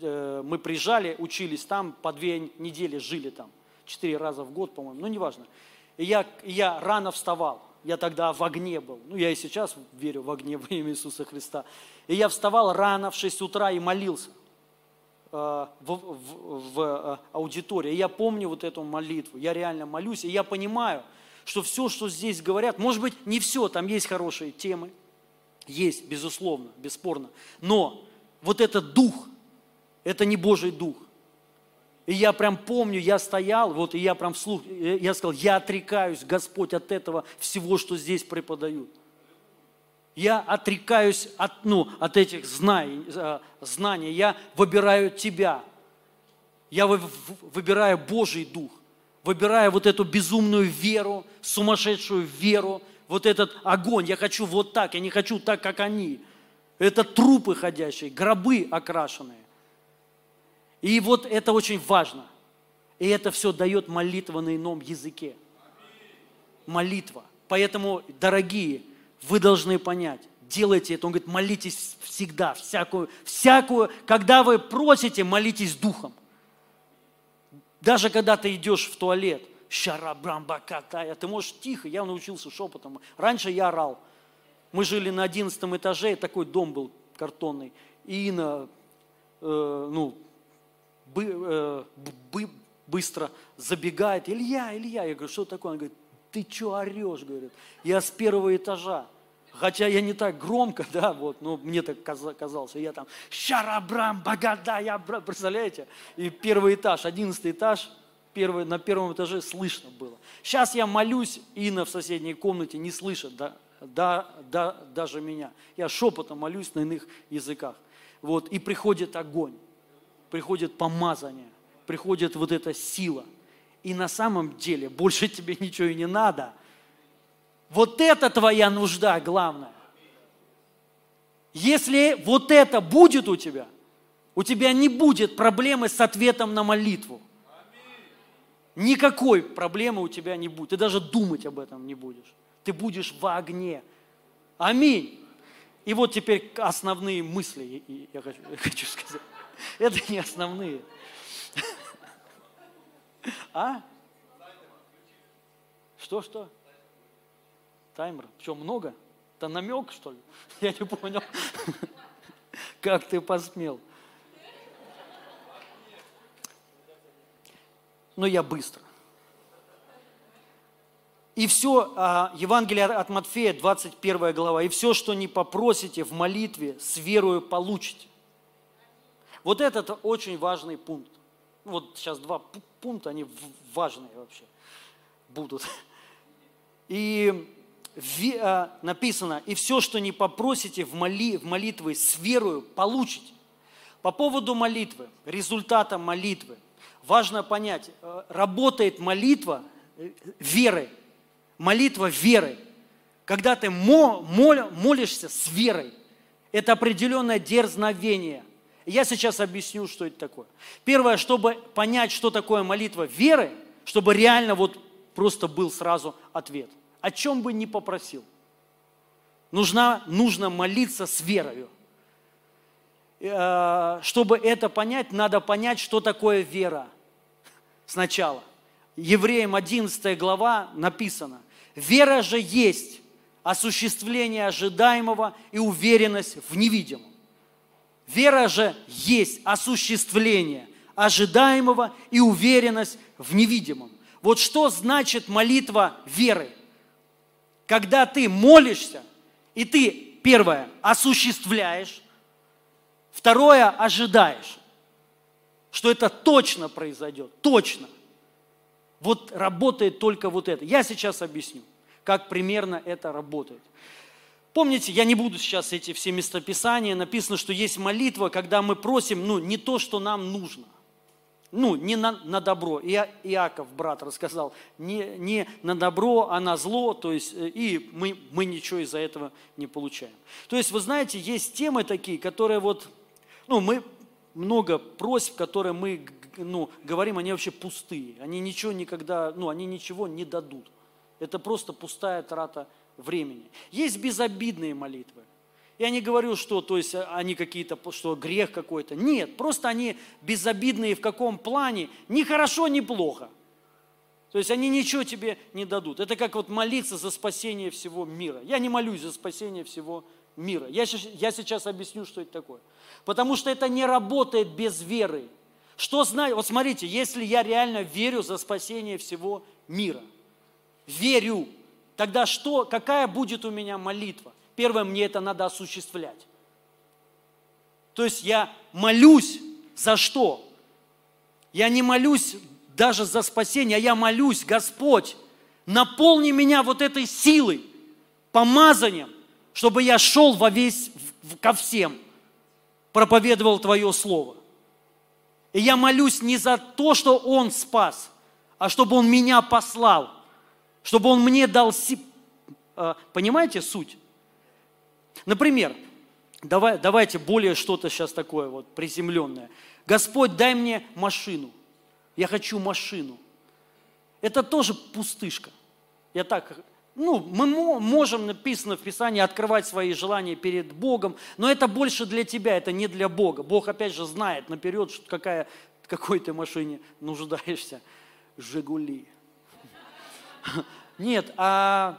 э, мы приезжали, учились там, по две недели жили там, четыре раза в год, по-моему, ну неважно. И я, я рано вставал, я тогда в огне был. Ну, я и сейчас верю в огне [LAUGHS] во имя Иисуса Христа. И я вставал рано в 6 утра и молился э, в, в, в э, аудитории. И я помню вот эту молитву, я реально молюсь, и я понимаю, что все, что здесь говорят, может быть, не все, там есть хорошие темы, есть, безусловно, бесспорно, но вот этот дух, это не Божий дух. И я прям помню, я стоял, вот, и я прям вслух, я сказал, я отрекаюсь, Господь, от этого всего, что здесь преподают. Я отрекаюсь от, ну, от этих знаний, э, знаний, я выбираю Тебя. Я выбираю Божий Дух, выбираю вот эту безумную веру, сумасшедшую веру, вот этот огонь. Я хочу вот так, я не хочу так, как они. Это трупы ходящие, гробы окрашенные. И вот это очень важно. И это все дает молитва на ином языке. Молитва. Поэтому, дорогие, вы должны понять, делайте это. Он говорит, молитесь всегда, всякую, всякую, когда вы просите, молитесь духом. Даже когда ты идешь в туалет, шарабрамбакатая, ты можешь тихо, я научился шепотом. Раньше я орал. Мы жили на одиннадцатом этаже, такой дом был картонный. И Инна, э, ну, бы, э, бы, быстро забегает. Илья, Илья. Я говорю, что такое? Он говорит, ты что орешь? Говорит, я с первого этажа. Хотя я не так громко, [LAUGHS] да, вот, но мне так казалось. Я там, шарабрам, багада, я, представляете? И первый этаж, одиннадцатый этаж, первый, на первом этаже слышно было. Сейчас я молюсь, Инна в соседней комнате не слышит, да, да, да, даже меня. Я шепотом молюсь на иных языках. Вот, и приходит огонь приходит помазание, приходит вот эта сила. И на самом деле больше [LAUGHS] тебе ничего и не надо. Вот это твоя нужда главная. Если вот это будет у тебя, у тебя не будет проблемы с ответом на молитву. Никакой проблемы у тебя не будет. Ты даже думать об этом не будешь. Ты будешь в огне. Аминь. И вот теперь основные мысли я хочу, [LAUGHS] я хочу сказать. [LAUGHS] Это не основные. [LAUGHS] А? Что, что? Таймер. Что, много? Это намек, что ли? [LAUGHS] Я не понял. Как ты посмел? Но я быстро. И все, а, Евангелие от Матфея, 21 глава, и все, что не попросите в молитве, с верою получите. Вот этот очень важный пункт. Вот сейчас два пункта, они важные вообще будут. И а, написано, и все, что не попросите в, моли, в молитве с верою, получите. По поводу молитвы, результата молитвы, важно понять, э, работает молитва э, верой, молитва верой. Когда ты молишься с верой, это определенное дерзновение, я сейчас объясню, что это такое. Первое, чтобы понять, что такое молитва веры, чтобы реально вот просто был сразу ответ. О чем бы ни попросил. Нужно, нужно молиться с верою. Э, чтобы это понять, надо понять, что такое вера сначала. Евреям 11 глава написано, вера же есть осуществление ожидаемого и уверенность в невидимом. Вера же есть осуществление ожидаемого и уверенность в невидимом. Вот что значит молитва веры? Когда ты молишься, и ты, первое, осуществляешь, второе, ожидаешь, что это точно произойдет, точно. Вот работает только вот это. Я сейчас объясню, как примерно это работает. Помните, я не буду сейчас эти все местописания, написано, что есть молитва, когда мы просим, ну, не то, что нам нужно – ну, не на, на добро. И Иаков, брат, рассказал, не, не на добро, а на зло, то есть, э, и мы, мы ничего из-за этого не получаем. То есть, вы знаете, есть темы такие, которые вот, ну, мы много просьб, которые мы, ну, говорим, они вообще пустые. Они ничего никогда, ну, они ничего не дадут. Это просто пустая трата времени. Есть безобидные молитвы. Я не говорю, что то есть, они какие-то, что грех какой-то. Нет, просто они безобидные в каком плане. Ни хорошо, ни плохо. То есть они ничего тебе не дадут. Это как вот молиться за спасение всего мира. Я не молюсь за спасение всего мира. Я, я сейчас объясню, что это такое. Потому что это не работает без веры. Что знаю? Вот смотрите, если я реально верю за спасение всего мира, верю, тогда что, какая будет у меня молитва? Первое, мне это надо осуществлять. То есть я молюсь за что? Я не молюсь даже за спасение, а я молюсь, Господь, наполни меня вот этой силой, помазанием, чтобы я шел во весь, ко всем, проповедовал Твое Слово. И я молюсь не за то, что Он спас, а чтобы Он меня послал, чтобы Он мне дал... Э, понимаете суть? Например, давай, давайте более что-то сейчас такое вот приземленное. Господь, дай мне машину. Я хочу машину. Это тоже пустышка. Я так, ну, мы можем, написано в Писании, открывать свои желания перед Богом, но это больше для тебя, это не для Бога. Бог, опять же, знает наперед, какая, какой ты машине нуждаешься. Жигули. [LAUGHS] Нет, а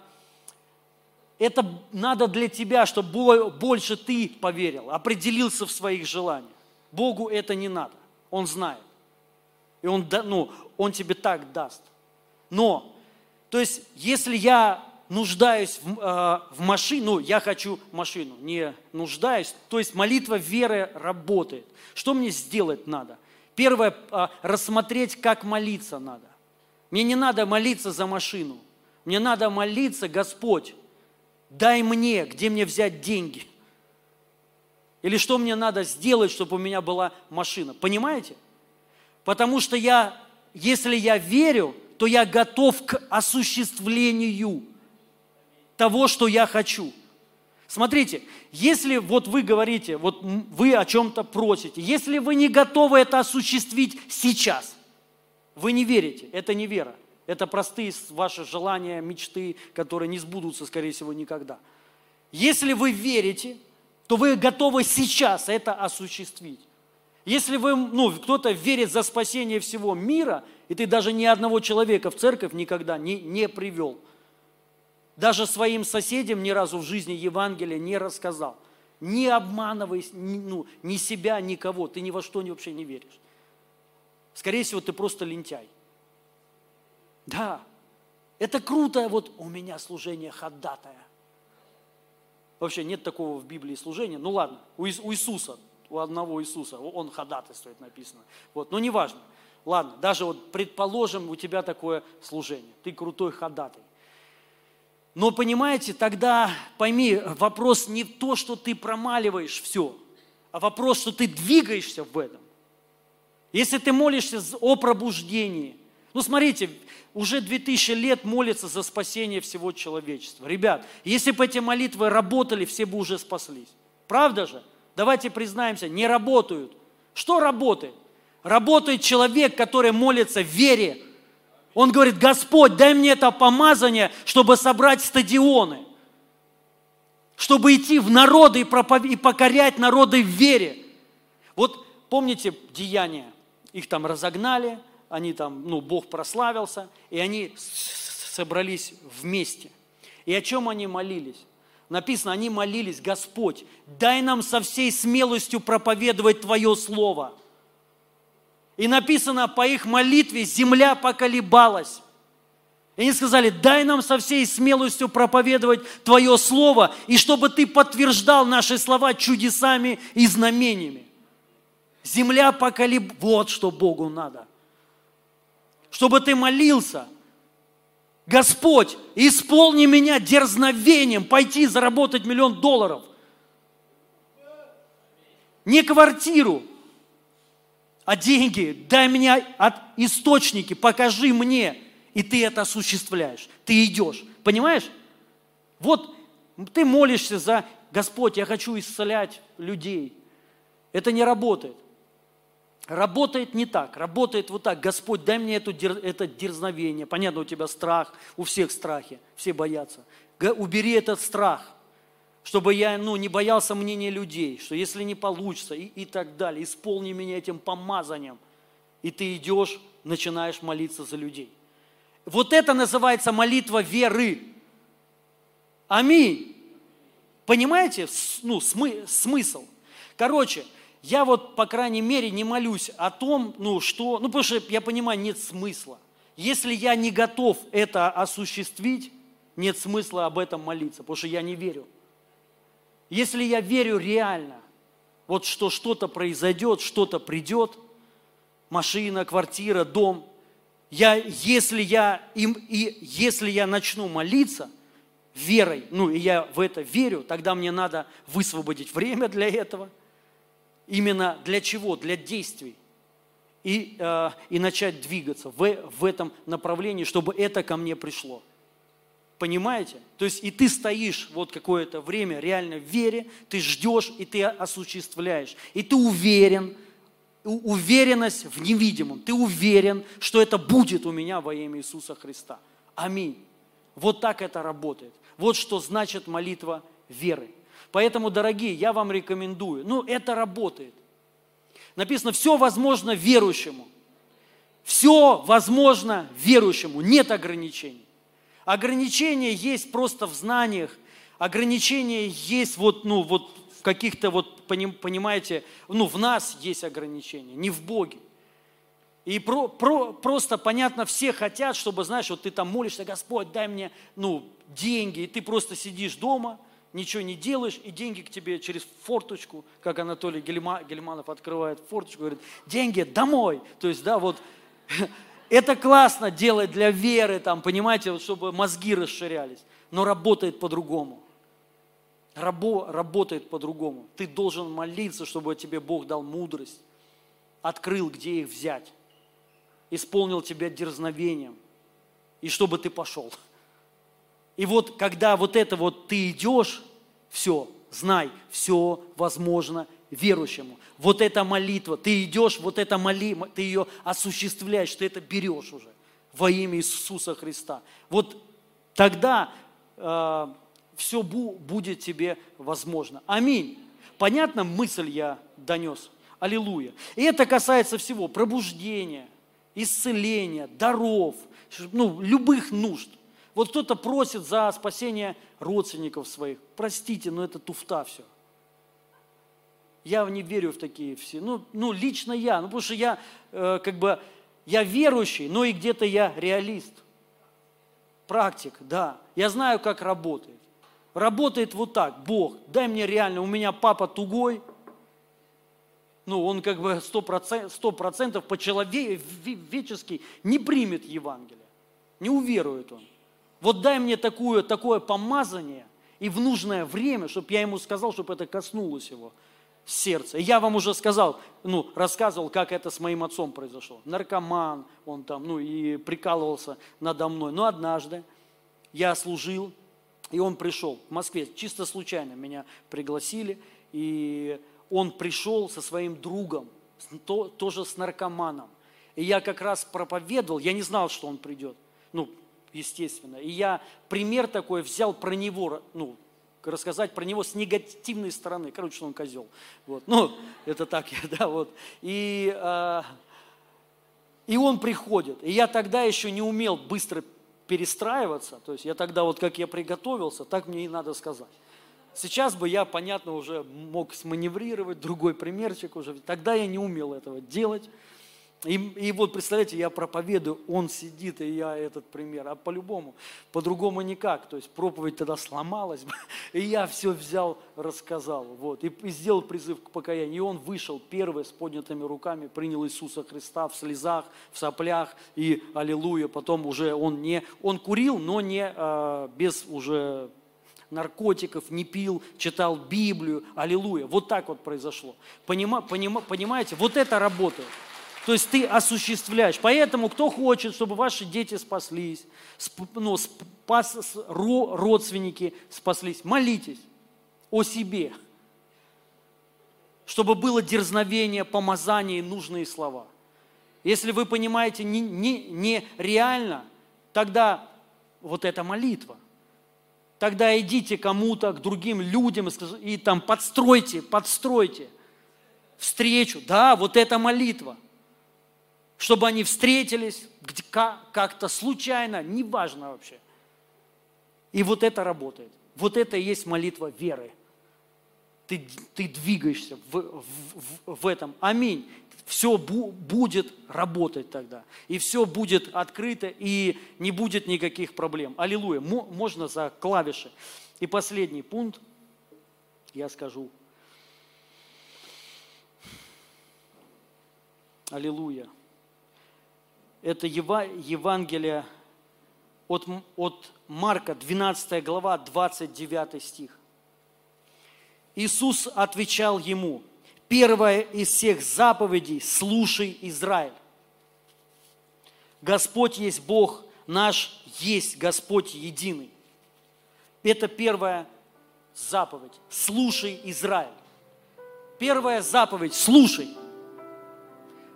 это надо для тебя, чтобы больше ты поверил, определился в своих желаниях. Богу это не надо. Он знает. И он, ну, он тебе так даст. Но, то есть, если я нуждаюсь в, э, в машину, ну, я хочу машину, не нуждаюсь, то есть молитва веры работает. Что мне сделать надо? Первое, э, рассмотреть, как молиться надо. Мне не надо молиться за машину. Мне надо молиться, Господь, дай мне, где мне взять деньги. Или что мне надо сделать, чтобы у меня была машина. Понимаете? Потому что я, если я верю, то я готов к осуществлению того, что я хочу. Смотрите, если вот вы говорите, вот вы о чем-то просите, если вы не готовы это осуществить сейчас, вы не верите, это не вера. Это простые ваши желания, мечты, которые не сбудутся, скорее всего, никогда. Если вы верите, то вы готовы сейчас это осуществить. Если вы, ну, кто-то верит за спасение всего мира, и ты даже ни одного человека в церковь никогда не, не привел, даже своим соседям ни разу в жизни Евангелия не рассказал, не обманывай ни, ну, ни себя, никого, ты ни во что вообще не веришь. Скорее всего, ты просто лентяй. Да, это круто, вот у меня служение ходатая. Вообще нет такого в Библии служения. Ну ладно, у, Иисуса, у одного Иисуса, он ходатайствует написано. Вот, но неважно. Ладно, даже вот предположим, у тебя такое служение, ты крутой ходатай. Но понимаете, тогда пойми, вопрос не то, что ты промаливаешь все, а вопрос, что ты двигаешься в этом. Если ты молишься о пробуждении, ну смотрите, уже 2000 лет молится за спасение всего человечества. Ребят, если бы эти молитвы работали, все бы уже спаслись. Правда же? Давайте признаемся, не работают. Что работает? Работает человек, который молится в вере. Он говорит, Господь, дай мне это помазание, чтобы собрать стадионы. чтобы идти в народы и, пропов... и покорять народы в вере. Вот помните деяния? Их там разогнали, они там, ну, Бог прославился, и они собрались вместе. И о чем они молились? Написано, они молились, Господь, дай нам со всей смелостью проповедовать Твое Слово. И написано, по их молитве земля поколебалась. И они сказали, дай нам со всей смелостью проповедовать Твое Слово, и чтобы Ты подтверждал наши слова чудесами и знамениями. Земля поколеб... Вот что Богу надо. Чтобы Ты молился. Господь, исполни меня дерзновением пойти заработать миллион долларов. Не квартиру, а деньги. Дай мне от источники, покажи мне – и ты это осуществляешь. Ты идешь. Понимаешь? Вот ты молишься за Господь, я хочу исцелять людей. Это не работает. Работает не так, работает вот так. Господь, дай мне эту, это дерзновение. Понятно, у тебя страх, у всех страхи, все боятся. Убери этот страх, чтобы я ну, не боялся мнения людей, что если не получится и, и так далее. Исполни меня этим помазанием. И ты идешь, начинаешь молиться за людей. Вот это называется молитва веры. Аминь. Понимаете, ну, смы, смысл? Короче, я вот, по крайней мере, не молюсь о том, ну, что, ну, потому что я понимаю, нет смысла. Если я не готов это осуществить, нет смысла об этом молиться, потому что я не верю. Если я верю реально, вот что что-то произойдет, что-то придет, машина, квартира, дом, я, если, я, им, и если я начну молиться верой, ну и я в это верю, тогда мне надо высвободить время для этого. Именно для чего? Для действий. И, э, и начать двигаться в, в этом направлении, чтобы это ко мне пришло. Понимаете? То есть и ты стоишь вот какое-то время реально в вере, ты ждешь, и ты осуществляешь. И ты уверен, уверенность в невидимом. Ты уверен, что это будет у меня во имя Иисуса Христа. Аминь. Вот так это работает. Вот что значит молитва веры. Поэтому, дорогие, я вам рекомендую. Ну, это работает. Написано, все возможно верующему. Все возможно верующему. Нет ограничений. Ограничения есть просто в знаниях. Ограничения есть вот, ну, вот каких-то, вот, понимаете, ну, в нас есть ограничения, не в Боге. И про, про, просто, понятно, все хотят, чтобы, знаешь, вот ты там молишься, Господь, дай мне, ну, деньги, и ты просто сидишь дома, ничего не делаешь, и деньги к тебе через форточку, как Анатолий Гельма, Гельманов открывает форточку, говорит, деньги домой. То есть, да, вот, [LAUGHS] это классно делать для веры, там, понимаете, вот, чтобы мозги расширялись, но работает по-другому рабо, работает по-другому. Ты должен молиться, чтобы тебе Бог дал мудрость, открыл, где их взять, исполнил тебя дерзновением, и чтобы ты пошел. И вот когда вот это вот ты идешь, все, знай, все возможно верующему. Вот эта молитва, ты идешь, вот эта молитва, ты ее осуществляешь, ты это берешь уже во имя Иисуса Христа. Вот тогда э, все будет тебе возможно. Аминь. Понятно, мысль я донес. Аллилуйя. И это касается всего. Пробуждения, исцеления, даров, ну, любых нужд. Вот кто-то просит за спасение родственников своих. Простите, но это туфта все. Я не верю в такие все. Ну, ну лично я. Ну, потому что я э, как бы, я верующий, но и где-то я реалист. Практик, да. Я знаю, как работает. Работает вот так, Бог, дай мне реально, у меня папа тугой, ну, он как бы сто процентов по-человечески не примет Евангелие, не уверует он. Вот дай мне такое, такое помазание и в нужное время, чтобы я ему сказал, чтобы это коснулось его сердца. Я вам уже сказал, ну, рассказывал, как это с моим отцом произошло. Наркоман, он там, ну, и прикалывался надо мной. Но однажды я служил, и он пришел в Москве, чисто случайно меня пригласили, и он пришел со своим другом, то, тоже с наркоманом. И я как раз проповедовал, я не знал, что он придет, ну, естественно. И я пример такой взял про него, ну, рассказать про него с негативной стороны. Короче, он козел. Вот. Ну, это так, [LAUGHS] да, вот. И, э, и он приходит. И я тогда еще не умел быстро перестраиваться. То есть я тогда вот как я приготовился, так мне и надо сказать. Сейчас бы я, понятно, уже мог сманеврировать, другой примерчик уже. Тогда я не умел этого делать. И, и вот, представляете, я проповедую, он сидит, и я этот пример. А по-любому, по-другому никак. То есть проповедь тогда сломалась, [LAUGHS] и я все взял, рассказал. Вот, и, и сделал призыв к покаянию. И он вышел первый с поднятыми руками, принял Иисуса Христа в слезах, в соплях, и аллилуйя. Потом уже он не, он курил, но не а, без уже наркотиков, не пил, читал Библию, аллилуйя. Вот так вот произошло. Понима, понима, понимаете, вот это работает. То есть ты осуществляешь. Поэтому, кто хочет, чтобы ваши дети спаслись, ну, спас, родственники спаслись, молитесь о себе, чтобы было дерзновение, помазание и нужные слова. Если вы понимаете не, не, не реально, тогда вот эта молитва. Тогда идите кому-то, к другим людям и, и там подстройте, подстройте встречу. Да, вот эта молитва – чтобы они встретились как-то случайно, неважно вообще. И вот это работает. Вот это и есть молитва веры. Ты, ты двигаешься в, в, в, этом. Аминь. Все бу, будет работать тогда. И все будет открыто, и не будет никаких проблем. Аллилуйя. Можно за клавиши. И последний пункт, я скажу. Аллилуйя это Евангелие от, от Марка, 12 глава, 29 стих. Иисус отвечал ему, первая из всех заповедей – слушай, Израиль. Господь есть Бог наш, есть Господь единый. Это первая заповедь. Слушай, Израиль. Первая заповедь – слушай.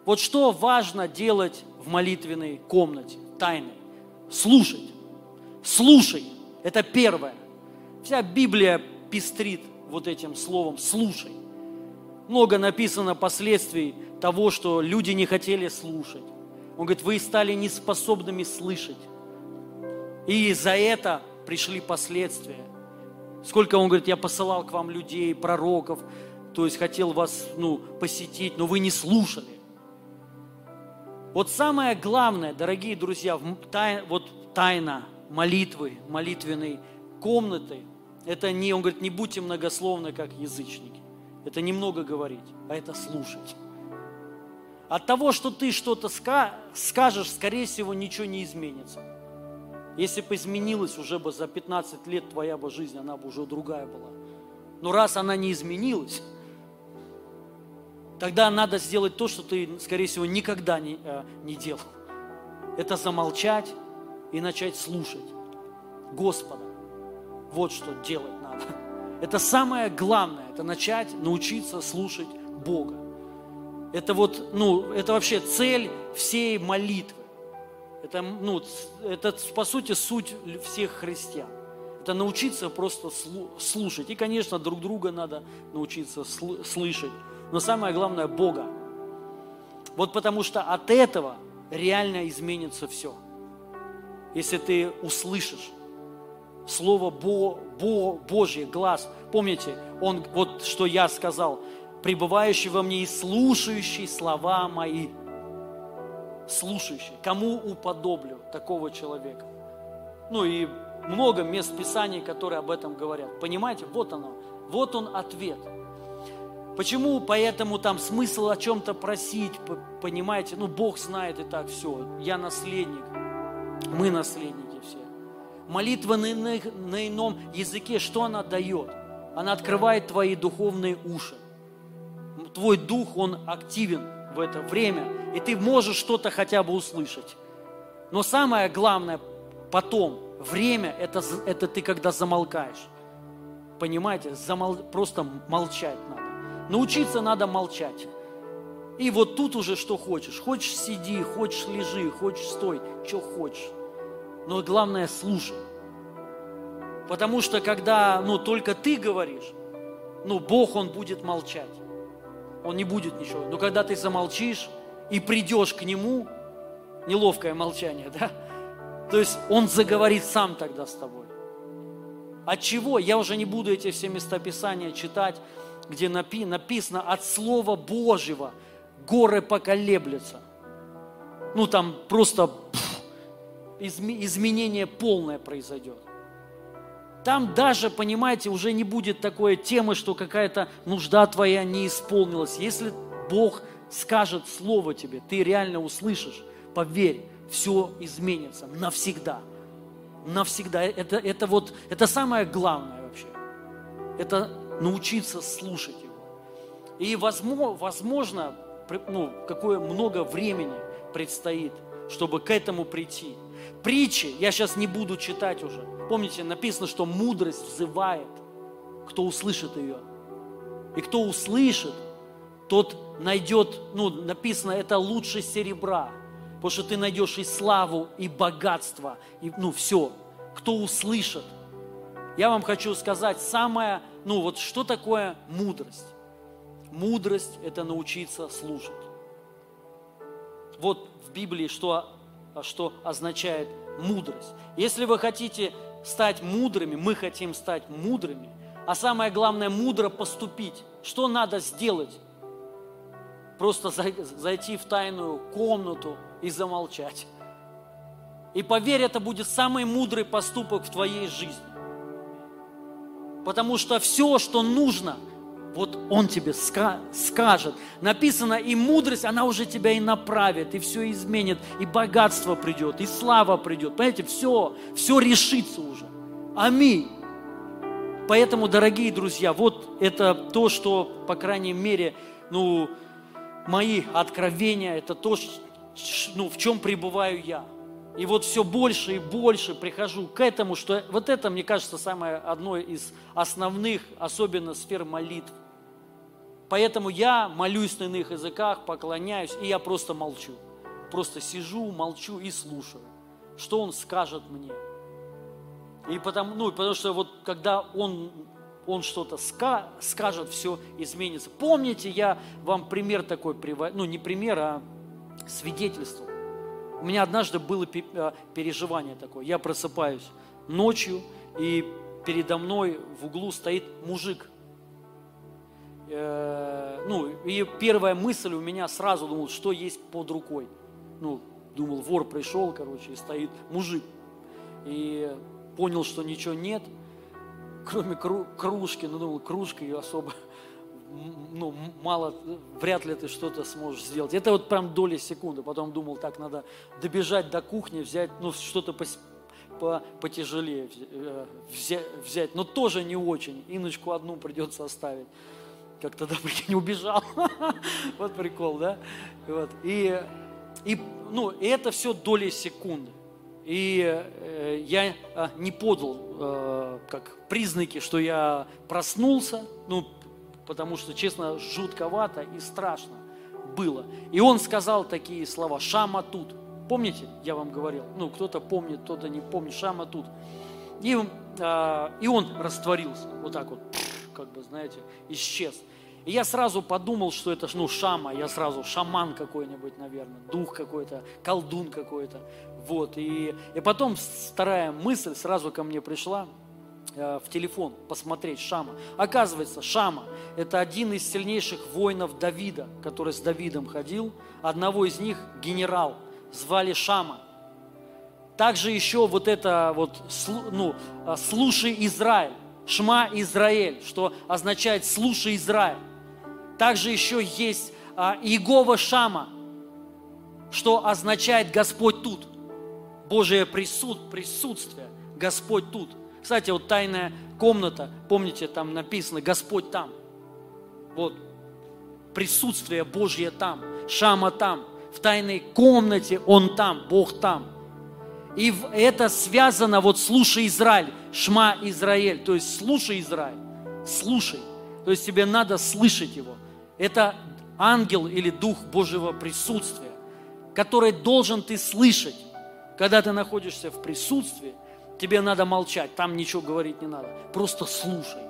Вот что важно делать в молитвенной комнате, тайной. Слушать. Слушай. Это первое. Вся Библия пестрит вот этим словом «слушай». Много написано последствий того, что люди не хотели слушать. Он говорит, вы стали неспособными слышать. И за это пришли последствия. Сколько, он говорит, я посылал к вам людей, пророков, то есть хотел вас ну, посетить, но вы не слушали. Вот самое главное, дорогие друзья, вот тайна молитвы, молитвенной комнаты, это не, он говорит, не будьте многословны, как язычники. Это немного говорить, а это слушать. От того, что ты что-то скажешь, скорее всего, ничего не изменится. Если бы изменилась уже бы за 15 лет твоя бы жизнь, она бы уже другая была. Но раз она не изменилась, тогда надо сделать то, что ты, скорее всего, никогда не, э, не делал. Это замолчать и начать слушать Господа. Вот что делать надо. Это самое главное, это начать научиться слушать Бога. Это вот, ну, это вообще цель всей молитвы. Это, ну, это, по сути, суть всех христиан. Это научиться просто слушать. И, конечно, друг друга надо научиться слышать но самое главное Бога. Вот потому что от этого реально изменится все. Если ты услышишь Слово Бо, Бо, Божье, глаз. Помните, он, вот что я сказал, пребывающий во мне и слушающий слова мои. Слушающий. Кому уподоблю такого человека? Ну и много мест Писаний, которые об этом говорят. Понимаете, вот оно. Вот он ответ – Почему поэтому там смысл о чем-то просить, понимаете? Ну, Бог знает и так все. Я наследник, мы наследники все. Молитва на, на, на ином языке, что она дает? Она открывает твои духовные уши. Твой дух, он активен в это время, и ты можешь что-то хотя бы услышать. Но самое главное потом, время, это, это ты когда замолкаешь. Понимаете, замол... просто молчать надо. Научиться надо молчать. И вот тут уже что хочешь. Хочешь сиди, хочешь лежи, хочешь стой, что хочешь. Но главное слушай. Потому что когда, ну, только ты говоришь, ну, Бог, Он будет молчать. Он не будет ничего. Но когда ты замолчишь и придешь к Нему, неловкое молчание, [LAUGHS] да? То есть Он заговорит сам тогда с тобой. От чего? Я уже не буду эти все местописания читать, где напи- написано от Слова Божьего горы поколеблются. Ну, там просто пфф, изменение полное произойдет. Там даже, понимаете, уже не будет такой темы, что какая-то нужда твоя не исполнилась. Если Бог скажет слово тебе, ты реально услышишь, поверь, все изменится навсегда. Навсегда. Это, это вот, это самое главное вообще. Это научиться слушать его. И возможно, ну, какое много времени предстоит, чтобы к этому прийти. Притчи, я сейчас не буду читать уже, Помните, написано, что мудрость взывает, кто услышит ее. И кто услышит, тот найдет, ну, написано, это лучше серебра, потому что ты найдешь и славу, и богатство, и, ну, все. Кто услышит. Я вам хочу сказать, самое, ну, вот что такое мудрость? Мудрость – это научиться слушать. Вот в Библии что, что означает мудрость. Если вы хотите стать мудрыми, мы хотим стать мудрыми, а самое главное, мудро поступить. Что надо сделать? Просто зайти в тайную комнату и замолчать. И поверь, это будет самый мудрый поступок в твоей жизни. Потому что все, что нужно, вот Он тебе скажет. Написано, и мудрость, она уже тебя и направит, и все изменит, и богатство придет, и слава придет. Понимаете, все, все решится уже. Аминь. Поэтому, дорогие друзья, вот это то, что, по крайней мере, ну, мои откровения, это то, ну, в чем пребываю я. И вот все больше и больше прихожу к этому, что вот это, мне кажется, самое одно из основных, особенно сфер молитв. Поэтому я молюсь на иных языках, поклоняюсь, и я просто молчу. Просто сижу, молчу и слушаю, что Он скажет мне. И потому, ну, потому что вот когда Он, он что-то ска, скажет, все изменится. Помните, я вам пример такой ну не пример, а свидетельство. У меня однажды было э, переживание такое. Я просыпаюсь ночью, и передо мной в углу стоит мужик – Э, ну, и первая мысль у меня сразу думал, что есть под рукой. Ну, думал, вор пришел, короче, и стоит мужик. И понял, что ничего нет, кроме кружки. Ну, думал, кружка ее особо, ну, мало, вряд ли ты что-то сможешь сделать. Это вот прям доли секунды. Потом думал, так, надо добежать до кухни, взять, ну, что-то пос, по, потяжелее э, взять, но тоже не очень. Иночку одну придется оставить как тогда, прикинь, убежал. [LAUGHS] вот прикол, да? Вот. И, и, ну, и это все доли секунды. И э, я э, не подал э, как признаки, что я проснулся, ну, потому что, честно, жутковато и страшно было. И он сказал такие слова, Шама тут. Помните, я вам говорил? Ну, кто-то помнит, кто-то не помнит, Шама тут. И, э, и он растворился, вот так вот, как бы, знаете, исчез. И я сразу подумал, что это, ну, шама, я сразу, шаман какой-нибудь, наверное, дух какой-то, колдун какой-то, вот. И, и потом вторая мысль сразу ко мне пришла, в телефон посмотреть Шама. Оказывается, Шама – это один из сильнейших воинов Давида, который с Давидом ходил. Одного из них генерал, звали Шама. Также еще вот это вот, ну, э, слушай Израиль, Шма Израиль, что означает слушай Израиль. Также еще есть а, Иегова Шама, что означает Господь тут. Божие присутствие, Господь тут. Кстати, вот тайная комната, помните, там написано Господь там. Вот, присутствие Божье там, Шама там, в тайной комнате Он там, Бог там. И это связано, вот слушай Израиль, Шма Израиль, то есть слушай Израиль, слушай. То есть тебе надо слышать Его. Это ангел или дух Божьего присутствия, который должен ты слышать. Когда ты находишься в присутствии, тебе надо молчать, там ничего говорить не надо. Просто слушай.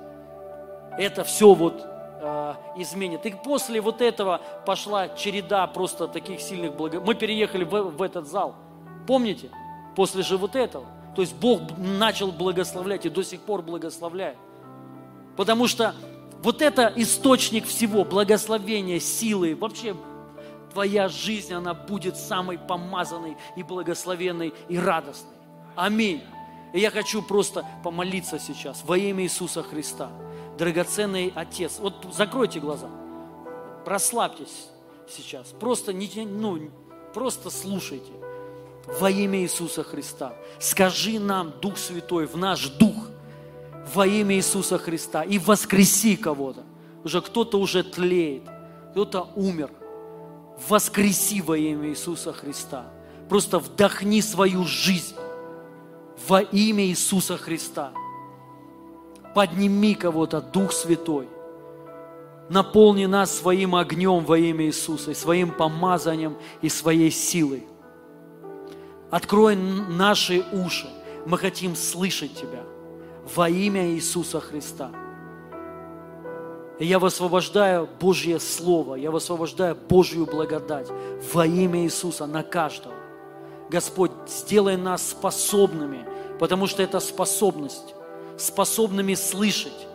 Это все вот э, изменит. И после вот этого пошла череда просто таких сильных благо... Мы переехали в, в этот зал. Помните? После же вот этого. То есть Бог начал благословлять и до сих пор благословляет. Потому что вот это источник всего, благословения, силы, вообще твоя жизнь, она будет самой помазанной и благословенной и радостной. Аминь. И я хочу просто помолиться сейчас во имя Иисуса Христа. Драгоценный Отец, вот закройте глаза, расслабьтесь сейчас, просто, не, ну, просто слушайте во имя Иисуса Христа. Скажи нам, Дух Святой, в наш дух, во имя Иисуса Христа, и воскреси кого-то. Уже кто-то уже тлеет, кто-то умер. Воскреси во имя Иисуса Христа. Просто вдохни свою жизнь во имя Иисуса Христа. Подними кого-то, Дух Святой. Наполни нас своим огнем во имя Иисуса, и своим помазанием и своей силой. Открой наши уши. Мы хотим слышать Тебя во имя Иисуса Христа. И я высвобождаю Божье Слово, я высвобождаю Божью благодать во имя Иисуса на каждого. Господь, сделай нас способными, потому что это способность, способными слышать.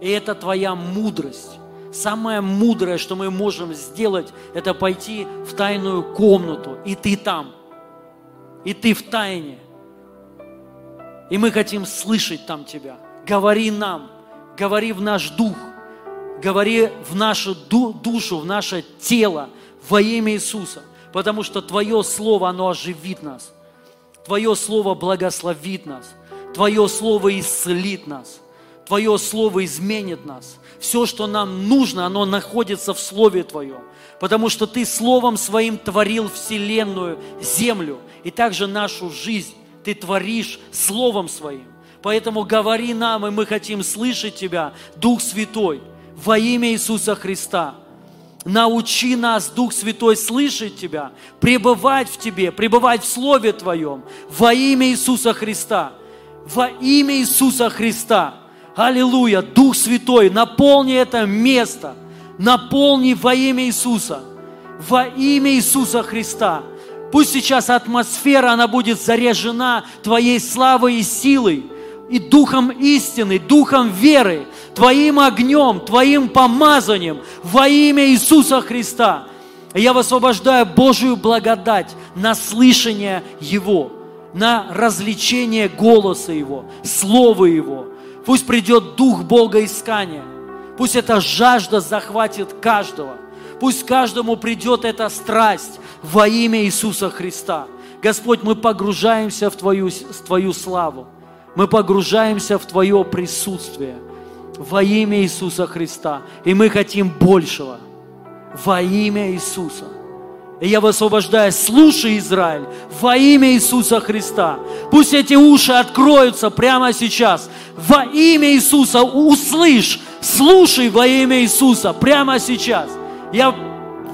И это Твоя мудрость. Самое мудрое, что мы можем сделать, это пойти в тайную комнату, и Ты там – и ты в тайне. И мы хотим слышать там Тебя. Говори нам, говори в наш дух, говори в нашу душу, в наше тело во имя Иисуса. Потому что Твое Слово, оно оживит нас. Твое Слово благословит нас. Твое Слово исцелит нас. Твое Слово изменит нас. Все, что нам нужно, оно находится в Слове Твоем. Потому что Ты Словом Своим творил Вселенную, землю – и также нашу жизнь Ты творишь Словом Своим. Поэтому говори нам, и мы хотим слышать Тебя, Дух Святой, во имя Иисуса Христа. Научи нас, Дух Святой, слышать Тебя, пребывать в Тебе, пребывать в Слове Твоем, во имя Иисуса Христа. Во имя Иисуса Христа. Аллилуйя. Дух Святой, наполни это место. Наполни во имя Иисуса. Во имя Иисуса Христа. Пусть сейчас атмосфера, она будет заряжена Твоей славой и силой, и духом истины, духом веры, Твоим огнем, Твоим помазанием во имя Иисуса Христа. Я высвобождаю Божию благодать на слышание Его, на развлечение голоса Его, Слова Его. Пусть придет дух Бога искания. Пусть эта жажда захватит каждого. Пусть каждому придет эта страсть, во имя Иисуса Христа. Господь, мы погружаемся в Твою, в Твою славу. Мы погружаемся в Твое присутствие во имя Иисуса Христа. И мы хотим большего во имя Иисуса. И я высвобождаю, слушай, Израиль, во имя Иисуса Христа. Пусть эти уши откроются прямо сейчас. Во имя Иисуса услышь, слушай во имя Иисуса прямо сейчас. Я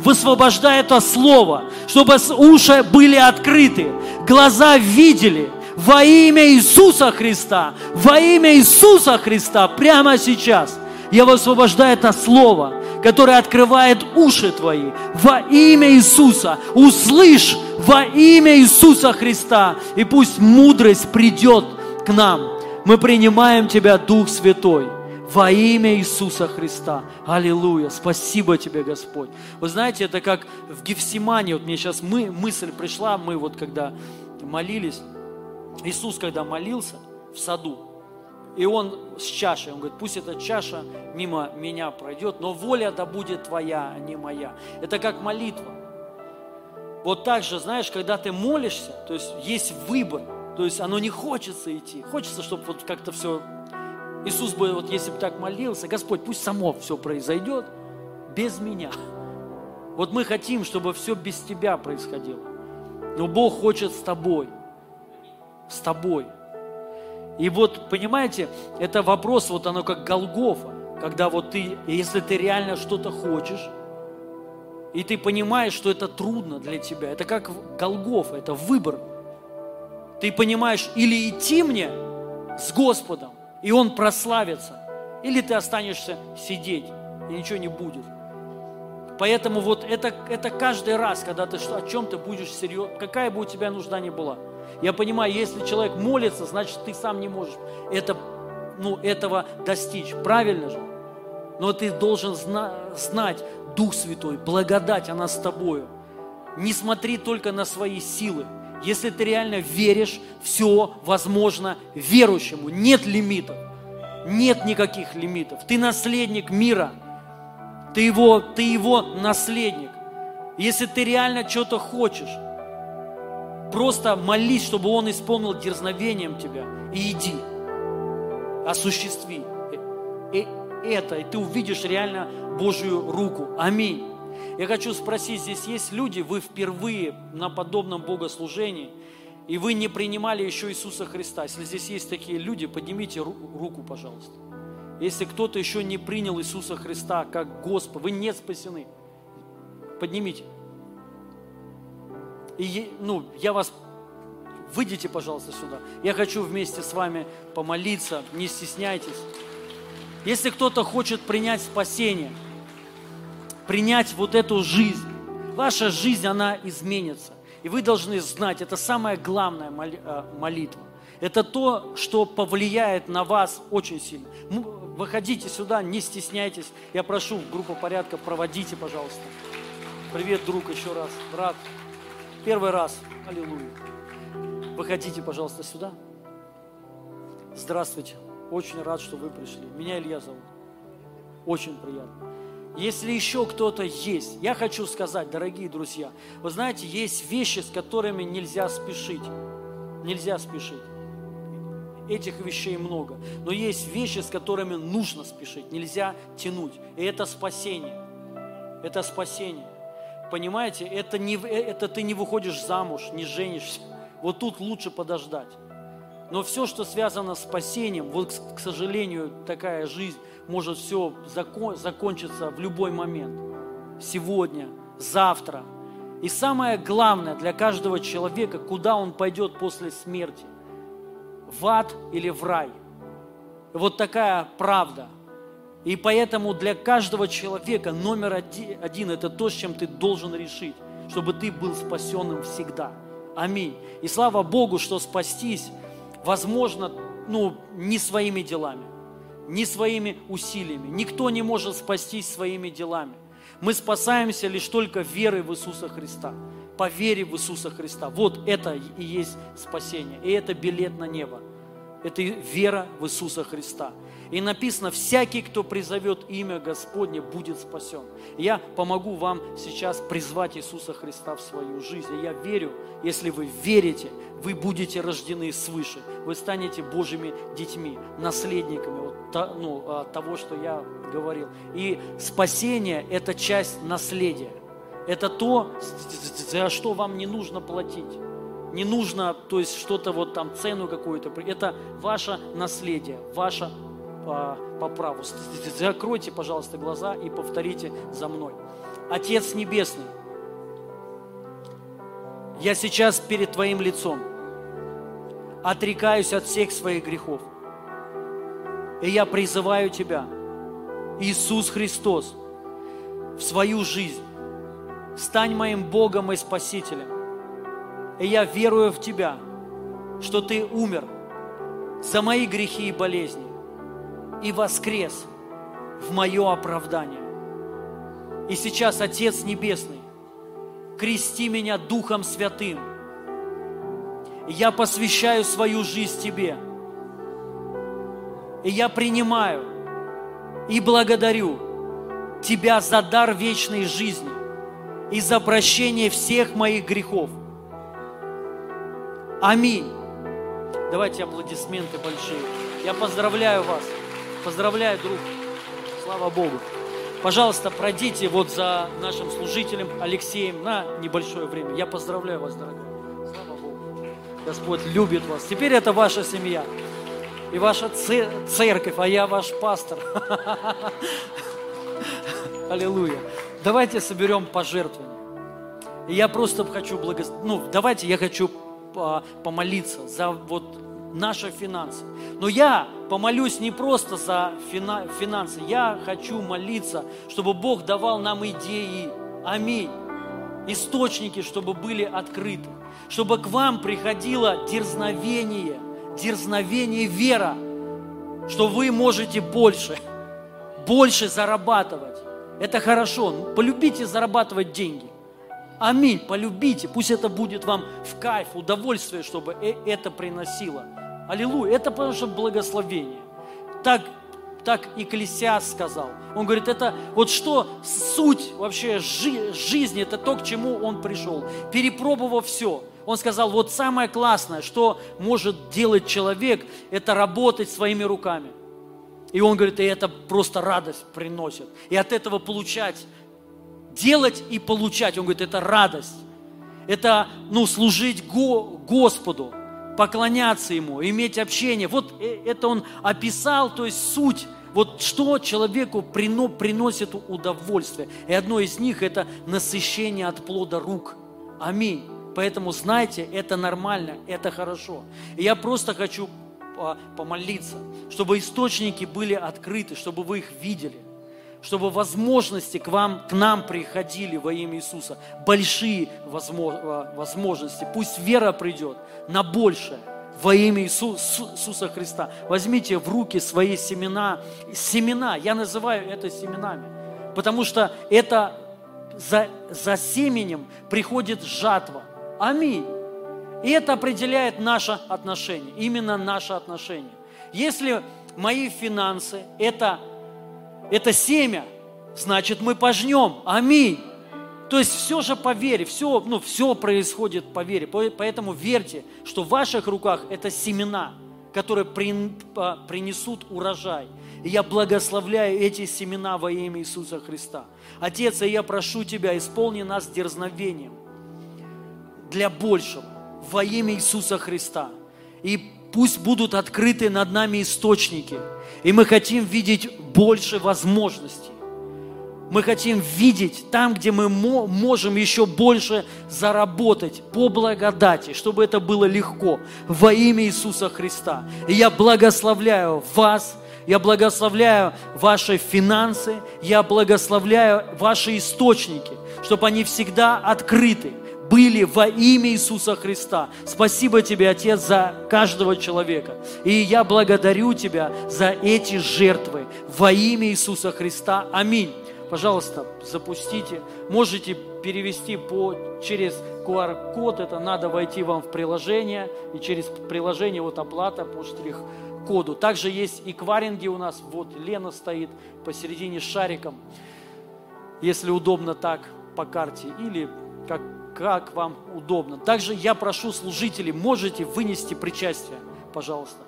высвобождай это слово, чтобы уши были открыты, глаза видели во имя Иисуса Христа, во имя Иисуса Христа прямо сейчас. Я высвобождаю это слово, которое открывает уши твои во имя Иисуса. Услышь во имя Иисуса Христа, и пусть мудрость придет к нам. Мы принимаем Тебя, Дух Святой во имя Иисуса Христа. Аллилуйя. Спасибо тебе, Господь. Вы знаете, это как в Гефсимане, вот мне сейчас мы, мысль пришла, мы вот когда молились, Иисус, когда молился в саду, и он с чашей, он говорит, пусть эта чаша мимо меня пройдет, но воля да будет твоя, а не моя. Это как молитва. Вот так же, знаешь, когда ты молишься, то есть есть выбор, то есть оно не хочется идти. Хочется, чтобы вот как-то все Иисус бы, вот если бы так молился, Господь, пусть само все произойдет без меня. Вот мы хотим, чтобы все без тебя происходило. Но Бог хочет с тобой. С тобой. И вот, понимаете, это вопрос, вот оно как Голгофа, когда вот ты, если ты реально что-то хочешь, и ты понимаешь, что это трудно для тебя, это как Голгофа, это выбор. Ты понимаешь, или идти мне с Господом, и Он прославится, или ты останешься сидеть, и ничего не будет. Поэтому вот это, это каждый раз, когда ты о чем-то будешь серьезно, какая бы у тебя нужда ни была. Я понимаю, если человек молится, значит, ты сам не можешь это, ну, этого достичь. Правильно же? Но ты должен зна- знать, Дух Святой, благодать, она с тобою. Не смотри только на свои силы. Если ты реально веришь, все возможно верующему. Нет лимитов. Нет никаких лимитов. Ты наследник мира – ты его, ты его наследник. Если ты реально что-то хочешь, просто молись, чтобы Он исполнил дерзновением тебя. И иди. Осуществи это, и ты увидишь реально Божью руку. Аминь. Я хочу спросить, здесь есть люди, вы впервые на подобном богослужении, и вы не принимали еще Иисуса Христа. Если здесь есть такие люди, поднимите руку, пожалуйста. Если кто-то еще не принял Иисуса Христа как Господа, вы не спасены. Поднимите. И, ну, я вас, выйдите, пожалуйста, сюда. Я хочу вместе с вами помолиться, не стесняйтесь. Если кто-то хочет принять спасение, принять вот эту жизнь, ваша жизнь, она изменится. И вы должны знать, это самая главная э, молитва. Это то, что повлияет на вас очень сильно. Выходите сюда, не стесняйтесь. Я прошу, группа порядка, проводите, пожалуйста. Привет, друг, еще раз. Брат, первый раз. Аллилуйя. Выходите, пожалуйста, сюда. Здравствуйте. Очень рад, что вы пришли. Меня Илья зовут. Очень приятно. Если еще кто-то есть, я хочу сказать, дорогие друзья, вы знаете, есть вещи, с которыми нельзя спешить. Нельзя спешить этих вещей много. Но есть вещи, с которыми нужно спешить, нельзя тянуть. И это спасение. Это спасение. Понимаете, это, не, это ты не выходишь замуж, не женишься. Вот тут лучше подождать. Но все, что связано с спасением, вот, к сожалению, такая жизнь может все закон, закончиться в любой момент. Сегодня, завтра. И самое главное для каждого человека, куда он пойдет после смерти в ад или в рай. Вот такая правда. И поэтому для каждого человека номер один, это то, с чем ты должен решить, чтобы ты был спасенным всегда. Аминь. И слава Богу, что спастись возможно ну, не своими делами, не своими усилиями. Никто не может спастись своими делами. Мы спасаемся лишь только верой в Иисуса Христа по вере в Иисуса Христа. Вот это и есть спасение. И это билет на небо. Это вера в Иисуса Христа. И написано, всякий, кто призовет имя Господне, будет спасен. Я помогу вам сейчас призвать Иисуса Христа в свою жизнь. И я верю, если вы верите, вы будете рождены свыше. Вы станете Божьими детьми, наследниками вот, ну, а, того, что я говорил. И спасение – это часть наследия. Это то, за что вам не нужно платить. Не нужно, то есть что-то вот там, цену какую-то. Это ваше наследие, ваше по, по праву. Закройте, пожалуйста, глаза и повторите за мной. Отец Небесный, я сейчас перед Твоим лицом отрекаюсь от всех своих грехов. И я призываю Тебя, Иисус Христос, в свою жизнь стань моим Богом и Спасителем. И я верую в Тебя, что Ты умер за мои грехи и болезни и воскрес в мое оправдание. И сейчас, Отец Небесный, крести меня Духом Святым. Я посвящаю свою жизнь Тебе. И я принимаю и благодарю Тебя за дар вечной жизни и за прощение всех моих грехов. Аминь. Давайте аплодисменты большие. Я поздравляю вас. Поздравляю, друг. Слава Богу. Пожалуйста, пройдите вот за нашим служителем Алексеем на небольшое время. Я поздравляю вас, дорогой. Слава Богу. Господь любит вас. Теперь это ваша семья и ваша церковь, а я ваш пастор. [LAUGHS] Аллилуйя. Давайте соберем пожертвования. И я просто хочу благословить. Ну, давайте я хочу помолиться за вот наши финансы. Но я помолюсь не просто за финансы, я хочу молиться, чтобы Бог давал нам идеи. Аминь. Источники, чтобы были открыты. Чтобы к вам приходило дерзновение, дерзновение вера, что вы можете больше, больше зарабатывать. Это хорошо. Полюбите зарабатывать деньги. Аминь. Полюбите. Пусть это будет вам в кайф, удовольствие, чтобы э, это приносило. Аллилуйя. Это потому что благословение. Так, так Экклесиас сказал. Он говорит, это вот что суть вообще жи, жизни, это то, к чему он пришел. Перепробовав все. Он сказал, вот самое классное, что может делать человек, это работать своими руками. И он говорит, и это просто радость приносит. И от этого получать, делать и получать. Он говорит, это радость. Это, ну, служить Го, Господу поклоняться Ему, иметь общение. Вот э, это он описал, то есть суть, вот что человеку приносит удовольствие. И одно из них – это насыщение от плода рук. Аминь. Поэтому знайте, это нормально, это хорошо. И я просто хочу а, помолиться, чтобы источники были открыты, чтобы вы их видели чтобы возможности к вам, к нам приходили во имя Иисуса. Большие а, возможности. Пусть вера придет на большее во имя Иисуса Христа. Возьмите в руки свои семена. Семена, я называю это семенами, потому что это за, за семенем приходит жатва. Аминь. И это определяет наше отношение, именно наше отношение. Если мои финансы – это это семя, значит мы пожнем. Аминь. То есть все же по вере, все, ну, все происходит по вере. Поэтому верьте, что в ваших руках это семена, которые принесут урожай. И я благословляю эти семена во имя Иисуса Христа. Отец, я прошу Тебя, исполни нас дерзновением для большего во имя Иисуса Христа. И пусть будут открыты над нами источники. И мы хотим видеть больше возможностей. Мы хотим видеть там, где мы можем еще больше заработать по благодати, чтобы это было легко во имя Иисуса Христа. И я благословляю вас, я благословляю ваши финансы, я благословляю ваши источники, чтобы они всегда открыты, были во имя Иисуса Христа. Спасибо тебе, Отец, за каждого человека. И я благодарю Тебя за эти жертвы во имя Иисуса Христа. Аминь. Пожалуйста, запустите. Можете перевести по, через QR-код. Это надо войти вам в приложение. И через приложение вот оплата по штрих-коду. Также есть и кваринги у нас. Вот Лена стоит посередине с шариком. Если удобно так по карте. Или как как вам удобно. Также я прошу служителей, можете вынести причастие, пожалуйста.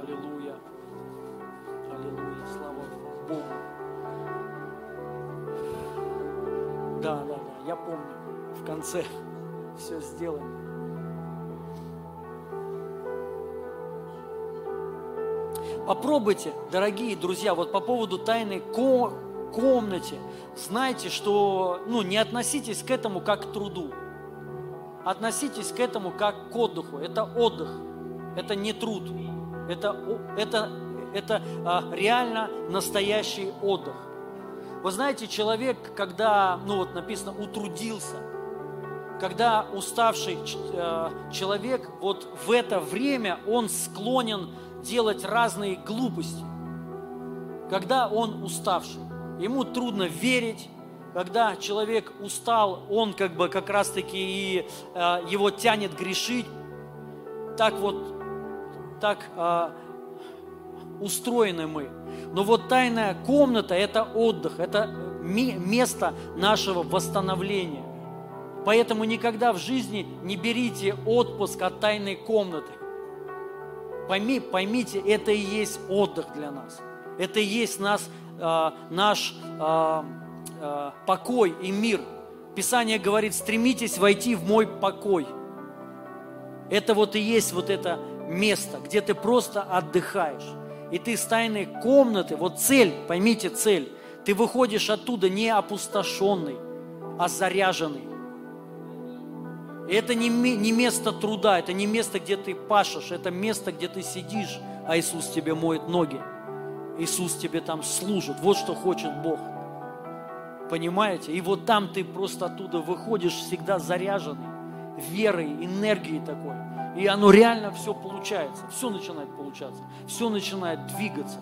Аллилуйя. Аллилуйя. Слава Богу. Да, да, да, я помню. В конце все сделаем. Попробуйте, дорогие друзья, вот по поводу тайной комнате, знайте, что ну, не относитесь к этому как к труду. Относитесь к этому как к отдыху. Это отдых, это не труд. Это, это, это а, реально настоящий отдых. Вы знаете, человек, когда, ну вот написано, утрудился, когда уставший э, человек, вот в это время он склонен делать разные глупости, когда он уставший. Ему трудно верить, когда человек устал, он как бы как раз-таки и э, его тянет грешить. Так вот, так э, устроены мы. Но вот тайная комната – это отдых, это место нашего восстановления. Поэтому никогда в жизни не берите отпуск от тайной комнаты. Пойми, поймите, это и есть отдых для нас. Это и есть нас, э, наш э, э, покой и мир. Писание говорит, стремитесь войти в мой покой. Это вот и есть вот это место, где ты просто отдыхаешь. и ты с тайной комнаты, вот цель, поймите цель, ты выходишь оттуда не опустошенный, а заряженный. Это не, не место труда, это не место, где ты пашешь, это место, где ты сидишь, а Иисус тебе моет ноги. Иисус тебе там служит. Вот что хочет Бог. Понимаете? И вот там ты просто оттуда выходишь всегда заряженный верой, энергией такой. И оно реально все получается, все начинает получаться, все начинает двигаться.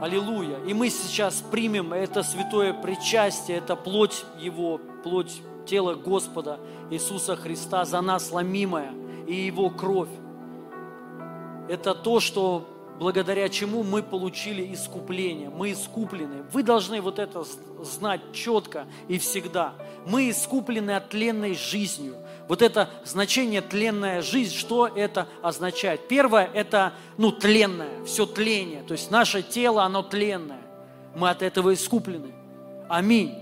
Аллилуйя. И мы сейчас примем это святое причастие, это плоть Его, плоть тела Господа Иисуса Христа за нас ломимая и Его кровь. Это то, что благодаря чему мы получили искупление. Мы искуплены. Вы должны вот это знать четко и всегда. Мы искуплены от тленной жизнью. Вот это значение тленная жизнь, что это означает? Первое – это ну, тленное, все тление. То есть наше тело, оно тленное. Мы от этого искуплены. Аминь.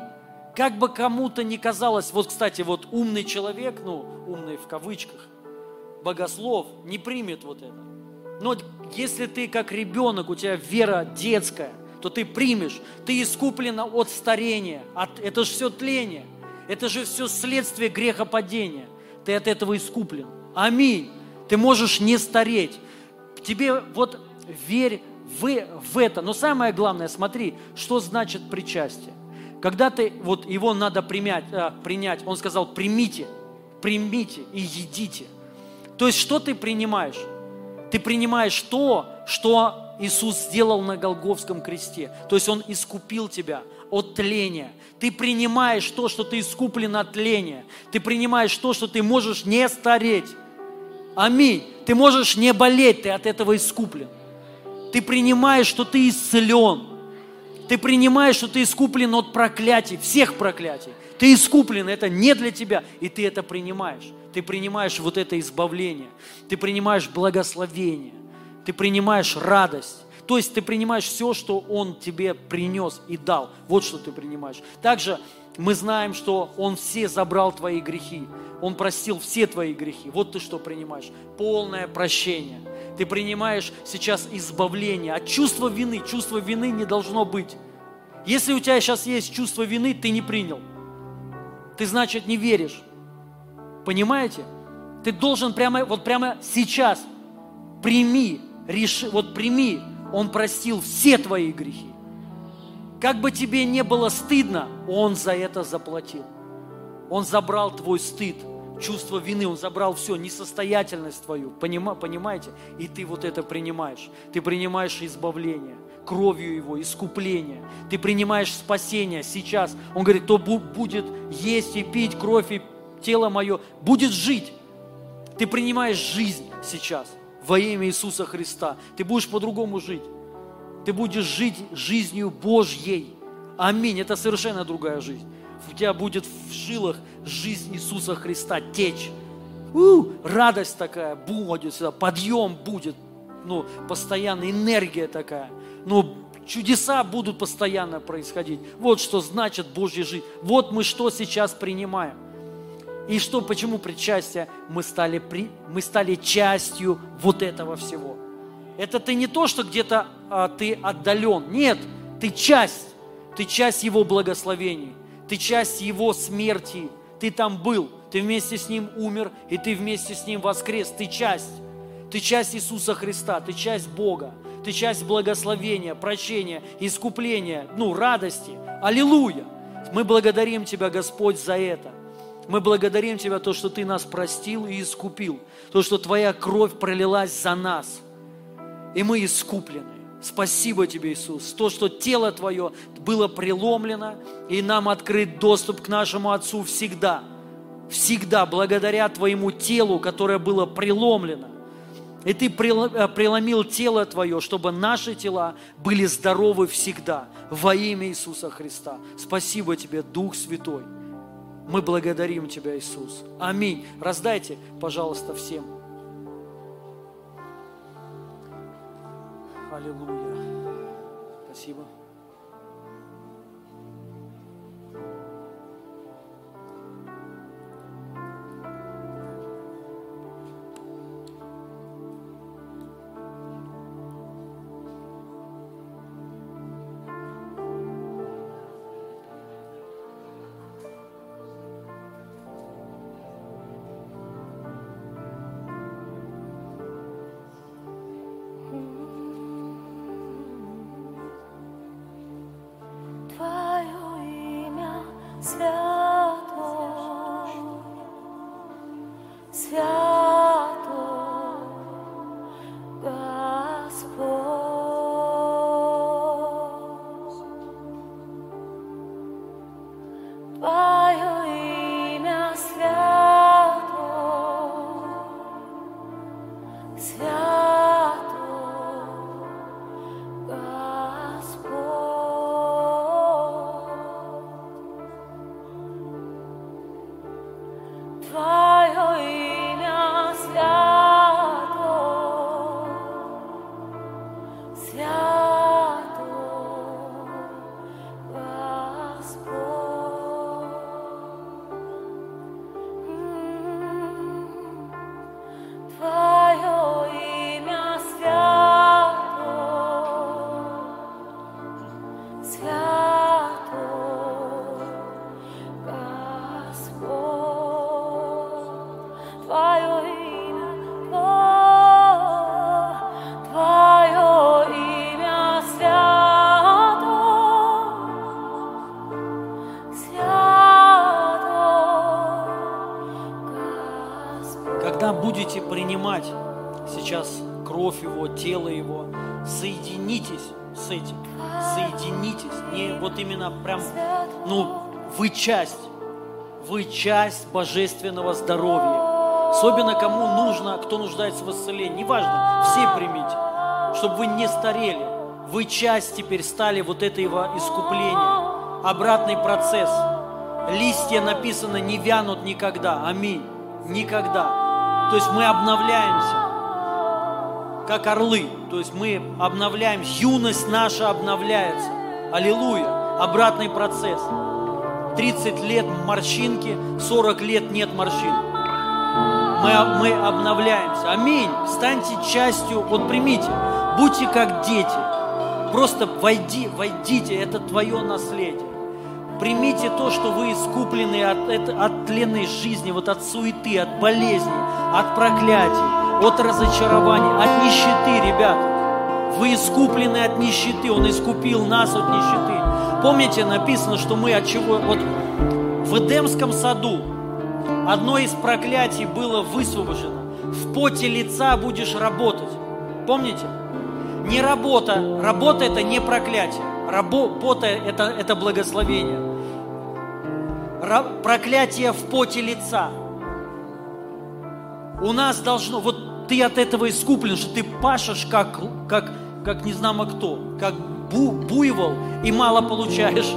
Как бы кому-то ни казалось, вот, кстати, вот умный человек, ну, умный в кавычках, богослов, не примет вот это. Но если ты как ребенок, у тебя вера детская, то ты примешь. Ты искуплена от старения. От, это же все тление. Это же все следствие грехопадения. Ты от этого искуплен. Аминь. Ты можешь не стареть. Тебе вот верь в, в это. Но самое главное, смотри, что значит причастие. Когда ты, вот его надо принять, а, принять, он сказал, примите, примите и едите. То есть, что ты принимаешь? Ты принимаешь то, что Иисус сделал на Голговском кресте. То есть Он искупил тебя от тления. Ты принимаешь то, что ты искуплен от тления. Ты принимаешь то, что ты можешь не стареть. Аминь. Ты можешь не болеть, ты от этого искуплен. Ты принимаешь, что ты исцелен. Ты принимаешь, что ты искуплен от проклятий, всех проклятий. Ты искуплен, это не для тебя, и ты это принимаешь ты принимаешь вот это избавление, ты принимаешь благословение, ты принимаешь радость. То есть ты принимаешь все, что Он тебе принес и дал. Вот что ты принимаешь. Также мы знаем, что Он все забрал твои грехи. Он простил все твои грехи. Вот ты что принимаешь. Полное прощение. Ты принимаешь сейчас избавление от чувства вины. Чувства вины не должно быть. Если у тебя сейчас есть чувство вины, ты не принял. Ты, значит, не веришь. Понимаете? Ты должен прямо, вот прямо сейчас прими, реши, вот прими, Он простил все твои грехи. Как бы тебе не было стыдно, Он за это заплатил. Он забрал твой стыд, чувство вины, Он забрал все, несостоятельность твою, Понима, понимаете? И ты вот это принимаешь. Ты принимаешь избавление, кровью Его, искупление. Ты принимаешь спасение сейчас. Он говорит, кто будет есть и пить кровь и тело мое будет жить. Ты принимаешь жизнь сейчас во имя Иисуса Христа. Ты будешь по-другому жить. Ты будешь жить жизнью Божьей. Аминь. Это совершенно другая жизнь. У тебя будет в жилах жизнь Иисуса Христа течь. У, радость такая будет сюда, подъем будет, ну, постоянно энергия такая. Ну, чудеса будут постоянно происходить. Вот что значит Божья жизнь. Вот мы что сейчас принимаем. И что, почему причастие? Мы стали, при, мы стали частью вот этого всего. Это ты не то, что где-то а, ты отдален. Нет, ты часть. Ты часть Его благословений. Ты часть Его смерти. Ты там был. Ты вместе с Ним умер, и ты вместе с Ним воскрес. Ты часть. Ты часть Иисуса Христа. Ты часть Бога. Ты часть благословения, прощения, искупления, ну, радости. Аллилуйя! Мы благодарим Тебя, Господь, за это. Мы благодарим Тебя, то, что Ты нас простил и искупил, то, что Твоя кровь пролилась за нас, и мы искуплены. Спасибо Тебе, Иисус, то, что тело Твое было преломлено, и нам открыт доступ к нашему Отцу всегда. Всегда, благодаря Твоему телу, которое было преломлено. И Ты э, преломил тело Твое, чтобы наши тела были здоровы всегда. Во имя Иисуса Христа. Спасибо Тебе, Дух Святой. Мы благодарим Тебя, Иисус. Аминь. Раздайте, пожалуйста, всем. Аллилуйя. Спасибо. Часть. Вы часть божественного здоровья. Особенно кому нужно, кто нуждается в исцелении. Неважно, все примите. Чтобы вы не старели. Вы часть теперь стали вот этого искупления. Обратный процесс. Листья написано не вянут никогда. Аминь. Никогда. То есть мы обновляемся как орлы. То есть мы обновляем, юность наша обновляется. Аллилуйя. Обратный процесс. 30 лет морщинки, 40 лет нет морщин. Мы, мы обновляемся. Аминь. Станьте частью, вот примите, будьте как дети. Просто войди, войдите, это твое наследие. Примите то, что вы искуплены от, от тленной жизни, вот от суеты, от болезни, от проклятий, от разочарований, от нищеты, ребят. Вы искуплены от нищеты, Он искупил нас от нищеты. Помните, написано, что мы от чего... Вот в Эдемском саду одно из проклятий было высвобождено. В поте лица будешь работать. Помните? Не работа. Работа – это не проклятие. Работа – это, это благословение. Проклятие в поте лица. У нас должно... Вот ты от этого искуплен, что ты пашешь как, как, как не знамо кто, как бу, буйвол и мало получаешь.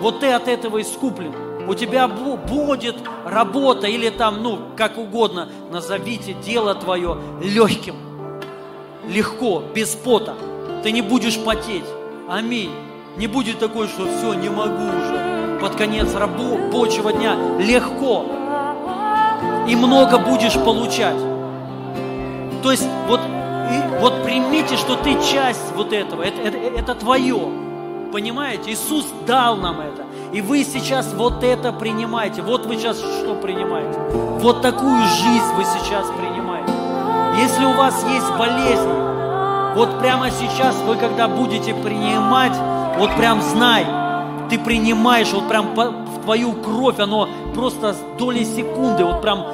Вот ты от этого искуплен. У тебя будет работа или там, ну, как угодно, назовите дело твое легким, легко, без пота. Ты не будешь потеть. Аминь. Не будет такой, что все, не могу уже. Под конец рабочего дня легко. И много будешь получать. То есть вот и вот примите, что ты часть вот этого, это, это, это твое. Понимаете? Иисус дал нам это. И вы сейчас вот это принимаете. Вот вы сейчас что принимаете? Вот такую жизнь вы сейчас принимаете. Если у вас есть болезнь, вот прямо сейчас вы, когда будете принимать, вот прям знай, ты принимаешь, вот прям в твою кровь, оно просто с доли секунды, вот прям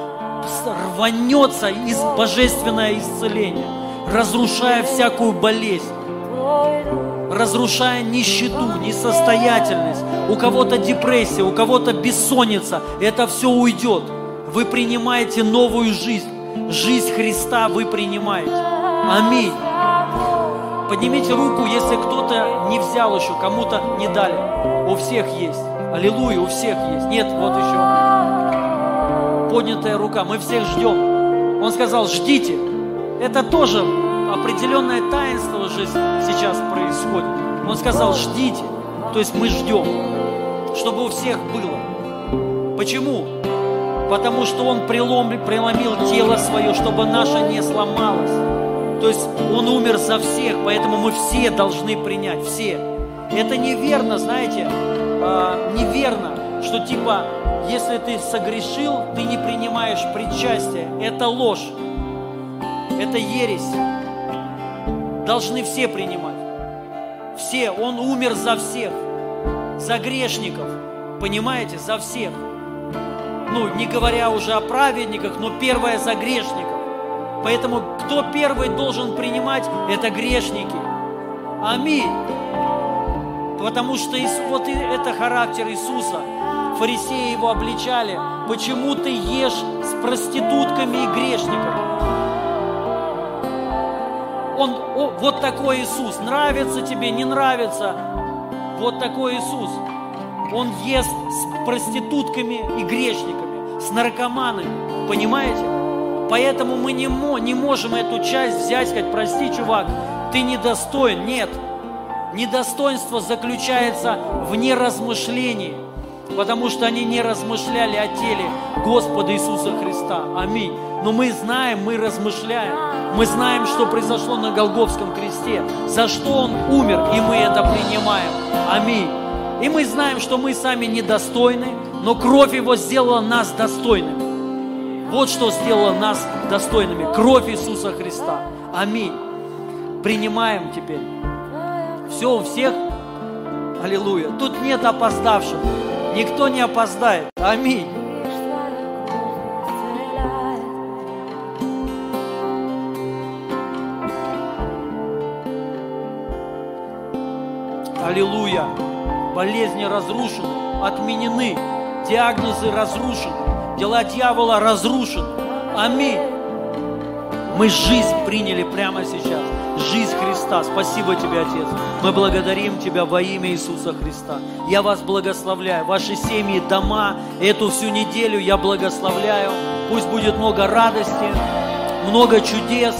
рванется из божественное исцеление разрушая всякую болезнь, разрушая нищету, несостоятельность. У кого-то депрессия, у кого-то бессонница. Это все уйдет. Вы принимаете новую жизнь. Жизнь Христа вы принимаете. Аминь. Поднимите руку, если кто-то не взял еще, кому-то не дали. У всех есть. Аллилуйя, у всех есть. Нет, вот еще. Поднятая рука. Мы всех ждем. Он сказал, ждите. Это тоже определенное таинство уже сейчас происходит. Он сказал, ждите. То есть мы ждем, чтобы у всех было. Почему? Потому что Он прелом, преломил тело свое, чтобы наше не сломалось. То есть Он умер за всех, поэтому мы все должны принять, все. Это неверно, знаете, э, неверно, что типа, если ты согрешил, ты не принимаешь причастие. Это ложь это ересь. Должны все принимать. Все. Он умер за всех, за грешников. Понимаете, за всех. Ну, не говоря уже о праведниках, но первое за грешников. Поэтому кто первый должен принимать, это грешники. Аминь. Потому что вот это характер Иисуса. Фарисеи его обличали. Почему ты ешь с проститутками и грешниками? Он, о, вот такой Иисус. Нравится тебе, не нравится. Вот такой Иисус. Он ест с проститутками и грешниками, с наркоманами. Понимаете? Поэтому мы не, не можем эту часть взять, сказать, прости, чувак, ты недостоин. Нет. Недостоинство заключается в неразмышлении, потому что они не размышляли о теле Господа Иисуса Христа. Аминь. Но мы знаем, мы размышляем. Мы знаем, что произошло на Голговском кресте, за что Он умер, и мы это принимаем. Аминь. И мы знаем, что мы сами недостойны, но кровь Его сделала нас достойными. Вот что сделало нас достойными. Кровь Иисуса Христа. Аминь. Принимаем теперь. Все у всех. Аллилуйя. Тут нет опоздавших. Никто не опоздает. Аминь. Аллилуйя. Болезни разрушены, отменены, диагнозы разрушены, дела дьявола разрушены. Аминь. Мы жизнь приняли прямо сейчас. Жизнь Христа. Спасибо тебе, Отец. Мы благодарим Тебя во имя Иисуса Христа. Я вас благословляю. Ваши семьи, дома, эту всю неделю я благословляю. Пусть будет много радости, много чудес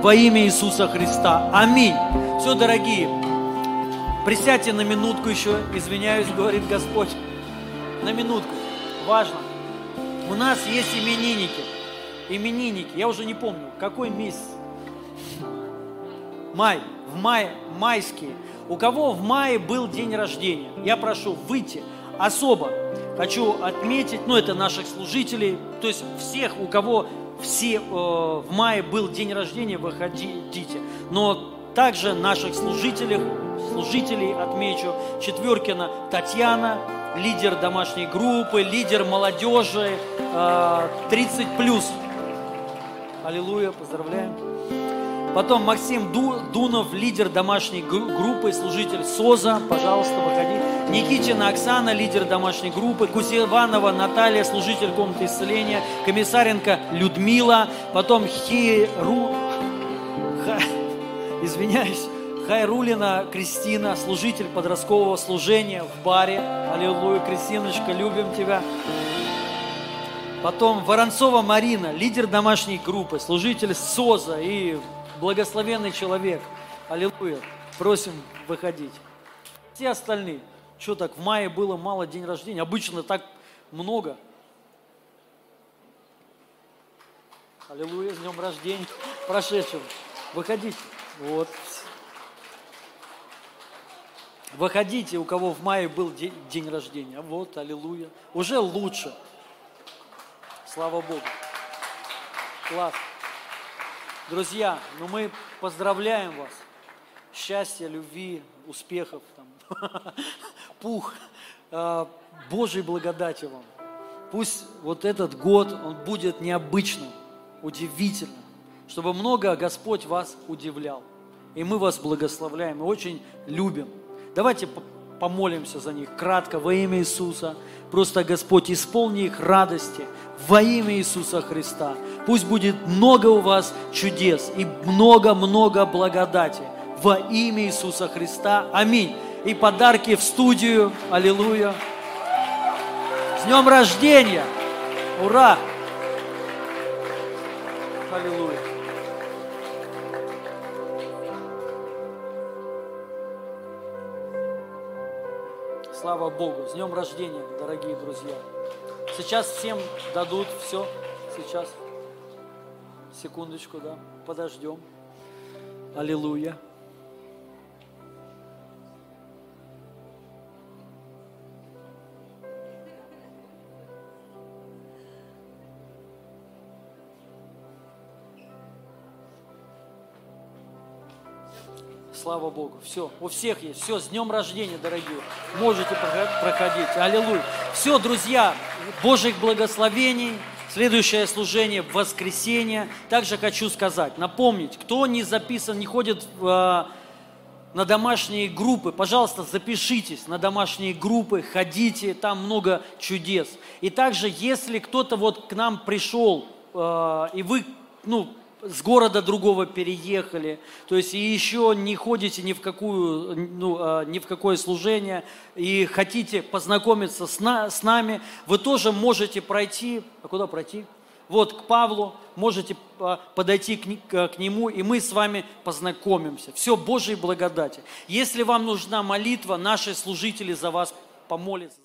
во имя Иисуса Христа. Аминь. Все, дорогие, Присядьте на минутку еще, извиняюсь, говорит Господь. На минутку. Важно. У нас есть именинники. Именинники. Я уже не помню, какой месяц. Май. В мае, майские. У кого в мае был день рождения? Я прошу выйти особо. Хочу отметить, ну это наших служителей, то есть всех, у кого все э, в мае был день рождения, выходите. Но также наших служителей, служителей отмечу. Четверкина Татьяна, лидер домашней группы, лидер молодежи, 30 э, плюс. Аллилуйя, поздравляем. Потом Максим Дунов, лидер домашней группы, служитель СОЗа, пожалуйста, выходи. Никитина Оксана, лидер домашней группы. Кусеванова Наталья, служитель комнаты исцеления. Комиссаренко Людмила. Потом Хиру... Извиняюсь. Хайрулина Кристина, служитель подросткового служения в баре. Аллилуйя, Кристиночка, любим тебя. Потом Воронцова Марина, лидер домашней группы, служитель СОЗа и благословенный человек. Аллилуйя. Просим выходить. Все остальные. Что так, в мае было мало день рождения? Обычно так много. Аллилуйя, с днем рождения прошедшего. Выходите. Вот. Выходите, у кого в мае был день, день рождения. Вот, аллилуйя. Уже лучше. Слава Богу. Класс. Друзья, ну мы поздравляем вас. Счастья, любви, успехов, там, [LAUGHS] пух, э, Божьей благодати вам. Пусть вот этот год, он будет необычным, удивительным, чтобы много Господь вас удивлял. И мы вас благословляем и очень любим. Давайте помолимся за них кратко во имя Иисуса. Просто, Господь, исполни их радости во имя Иисуса Христа. Пусть будет много у вас чудес и много-много благодати во имя Иисуса Христа. Аминь. И подарки в студию. Аллилуйя. С днем рождения! Ура! Аллилуйя. Слава Богу. С днем рождения, дорогие друзья. Сейчас всем дадут все. Сейчас. Секундочку, да. Подождем. Аллилуйя. Слава Богу. Все, у всех есть. Все, с днем рождения, дорогие. Можете проходить. Аллилуйя. Все, друзья, Божьих благословений. Следующее служение в воскресенье. Также хочу сказать, напомнить, кто не записан, не ходит в, э, на домашние группы, пожалуйста, запишитесь на домашние группы, ходите, там много чудес. И также, если кто-то вот к нам пришел, э, и вы, ну, с города другого переехали, то есть и еще не ходите ни в, какую, ну, а, ни в какое служение, и хотите познакомиться с, на, с нами, вы тоже можете пройти, а куда пройти? Вот к Павлу, можете а, подойти к, к нему, и мы с вами познакомимся. Все Божьей благодати. Если вам нужна молитва, наши служители за вас помолятся.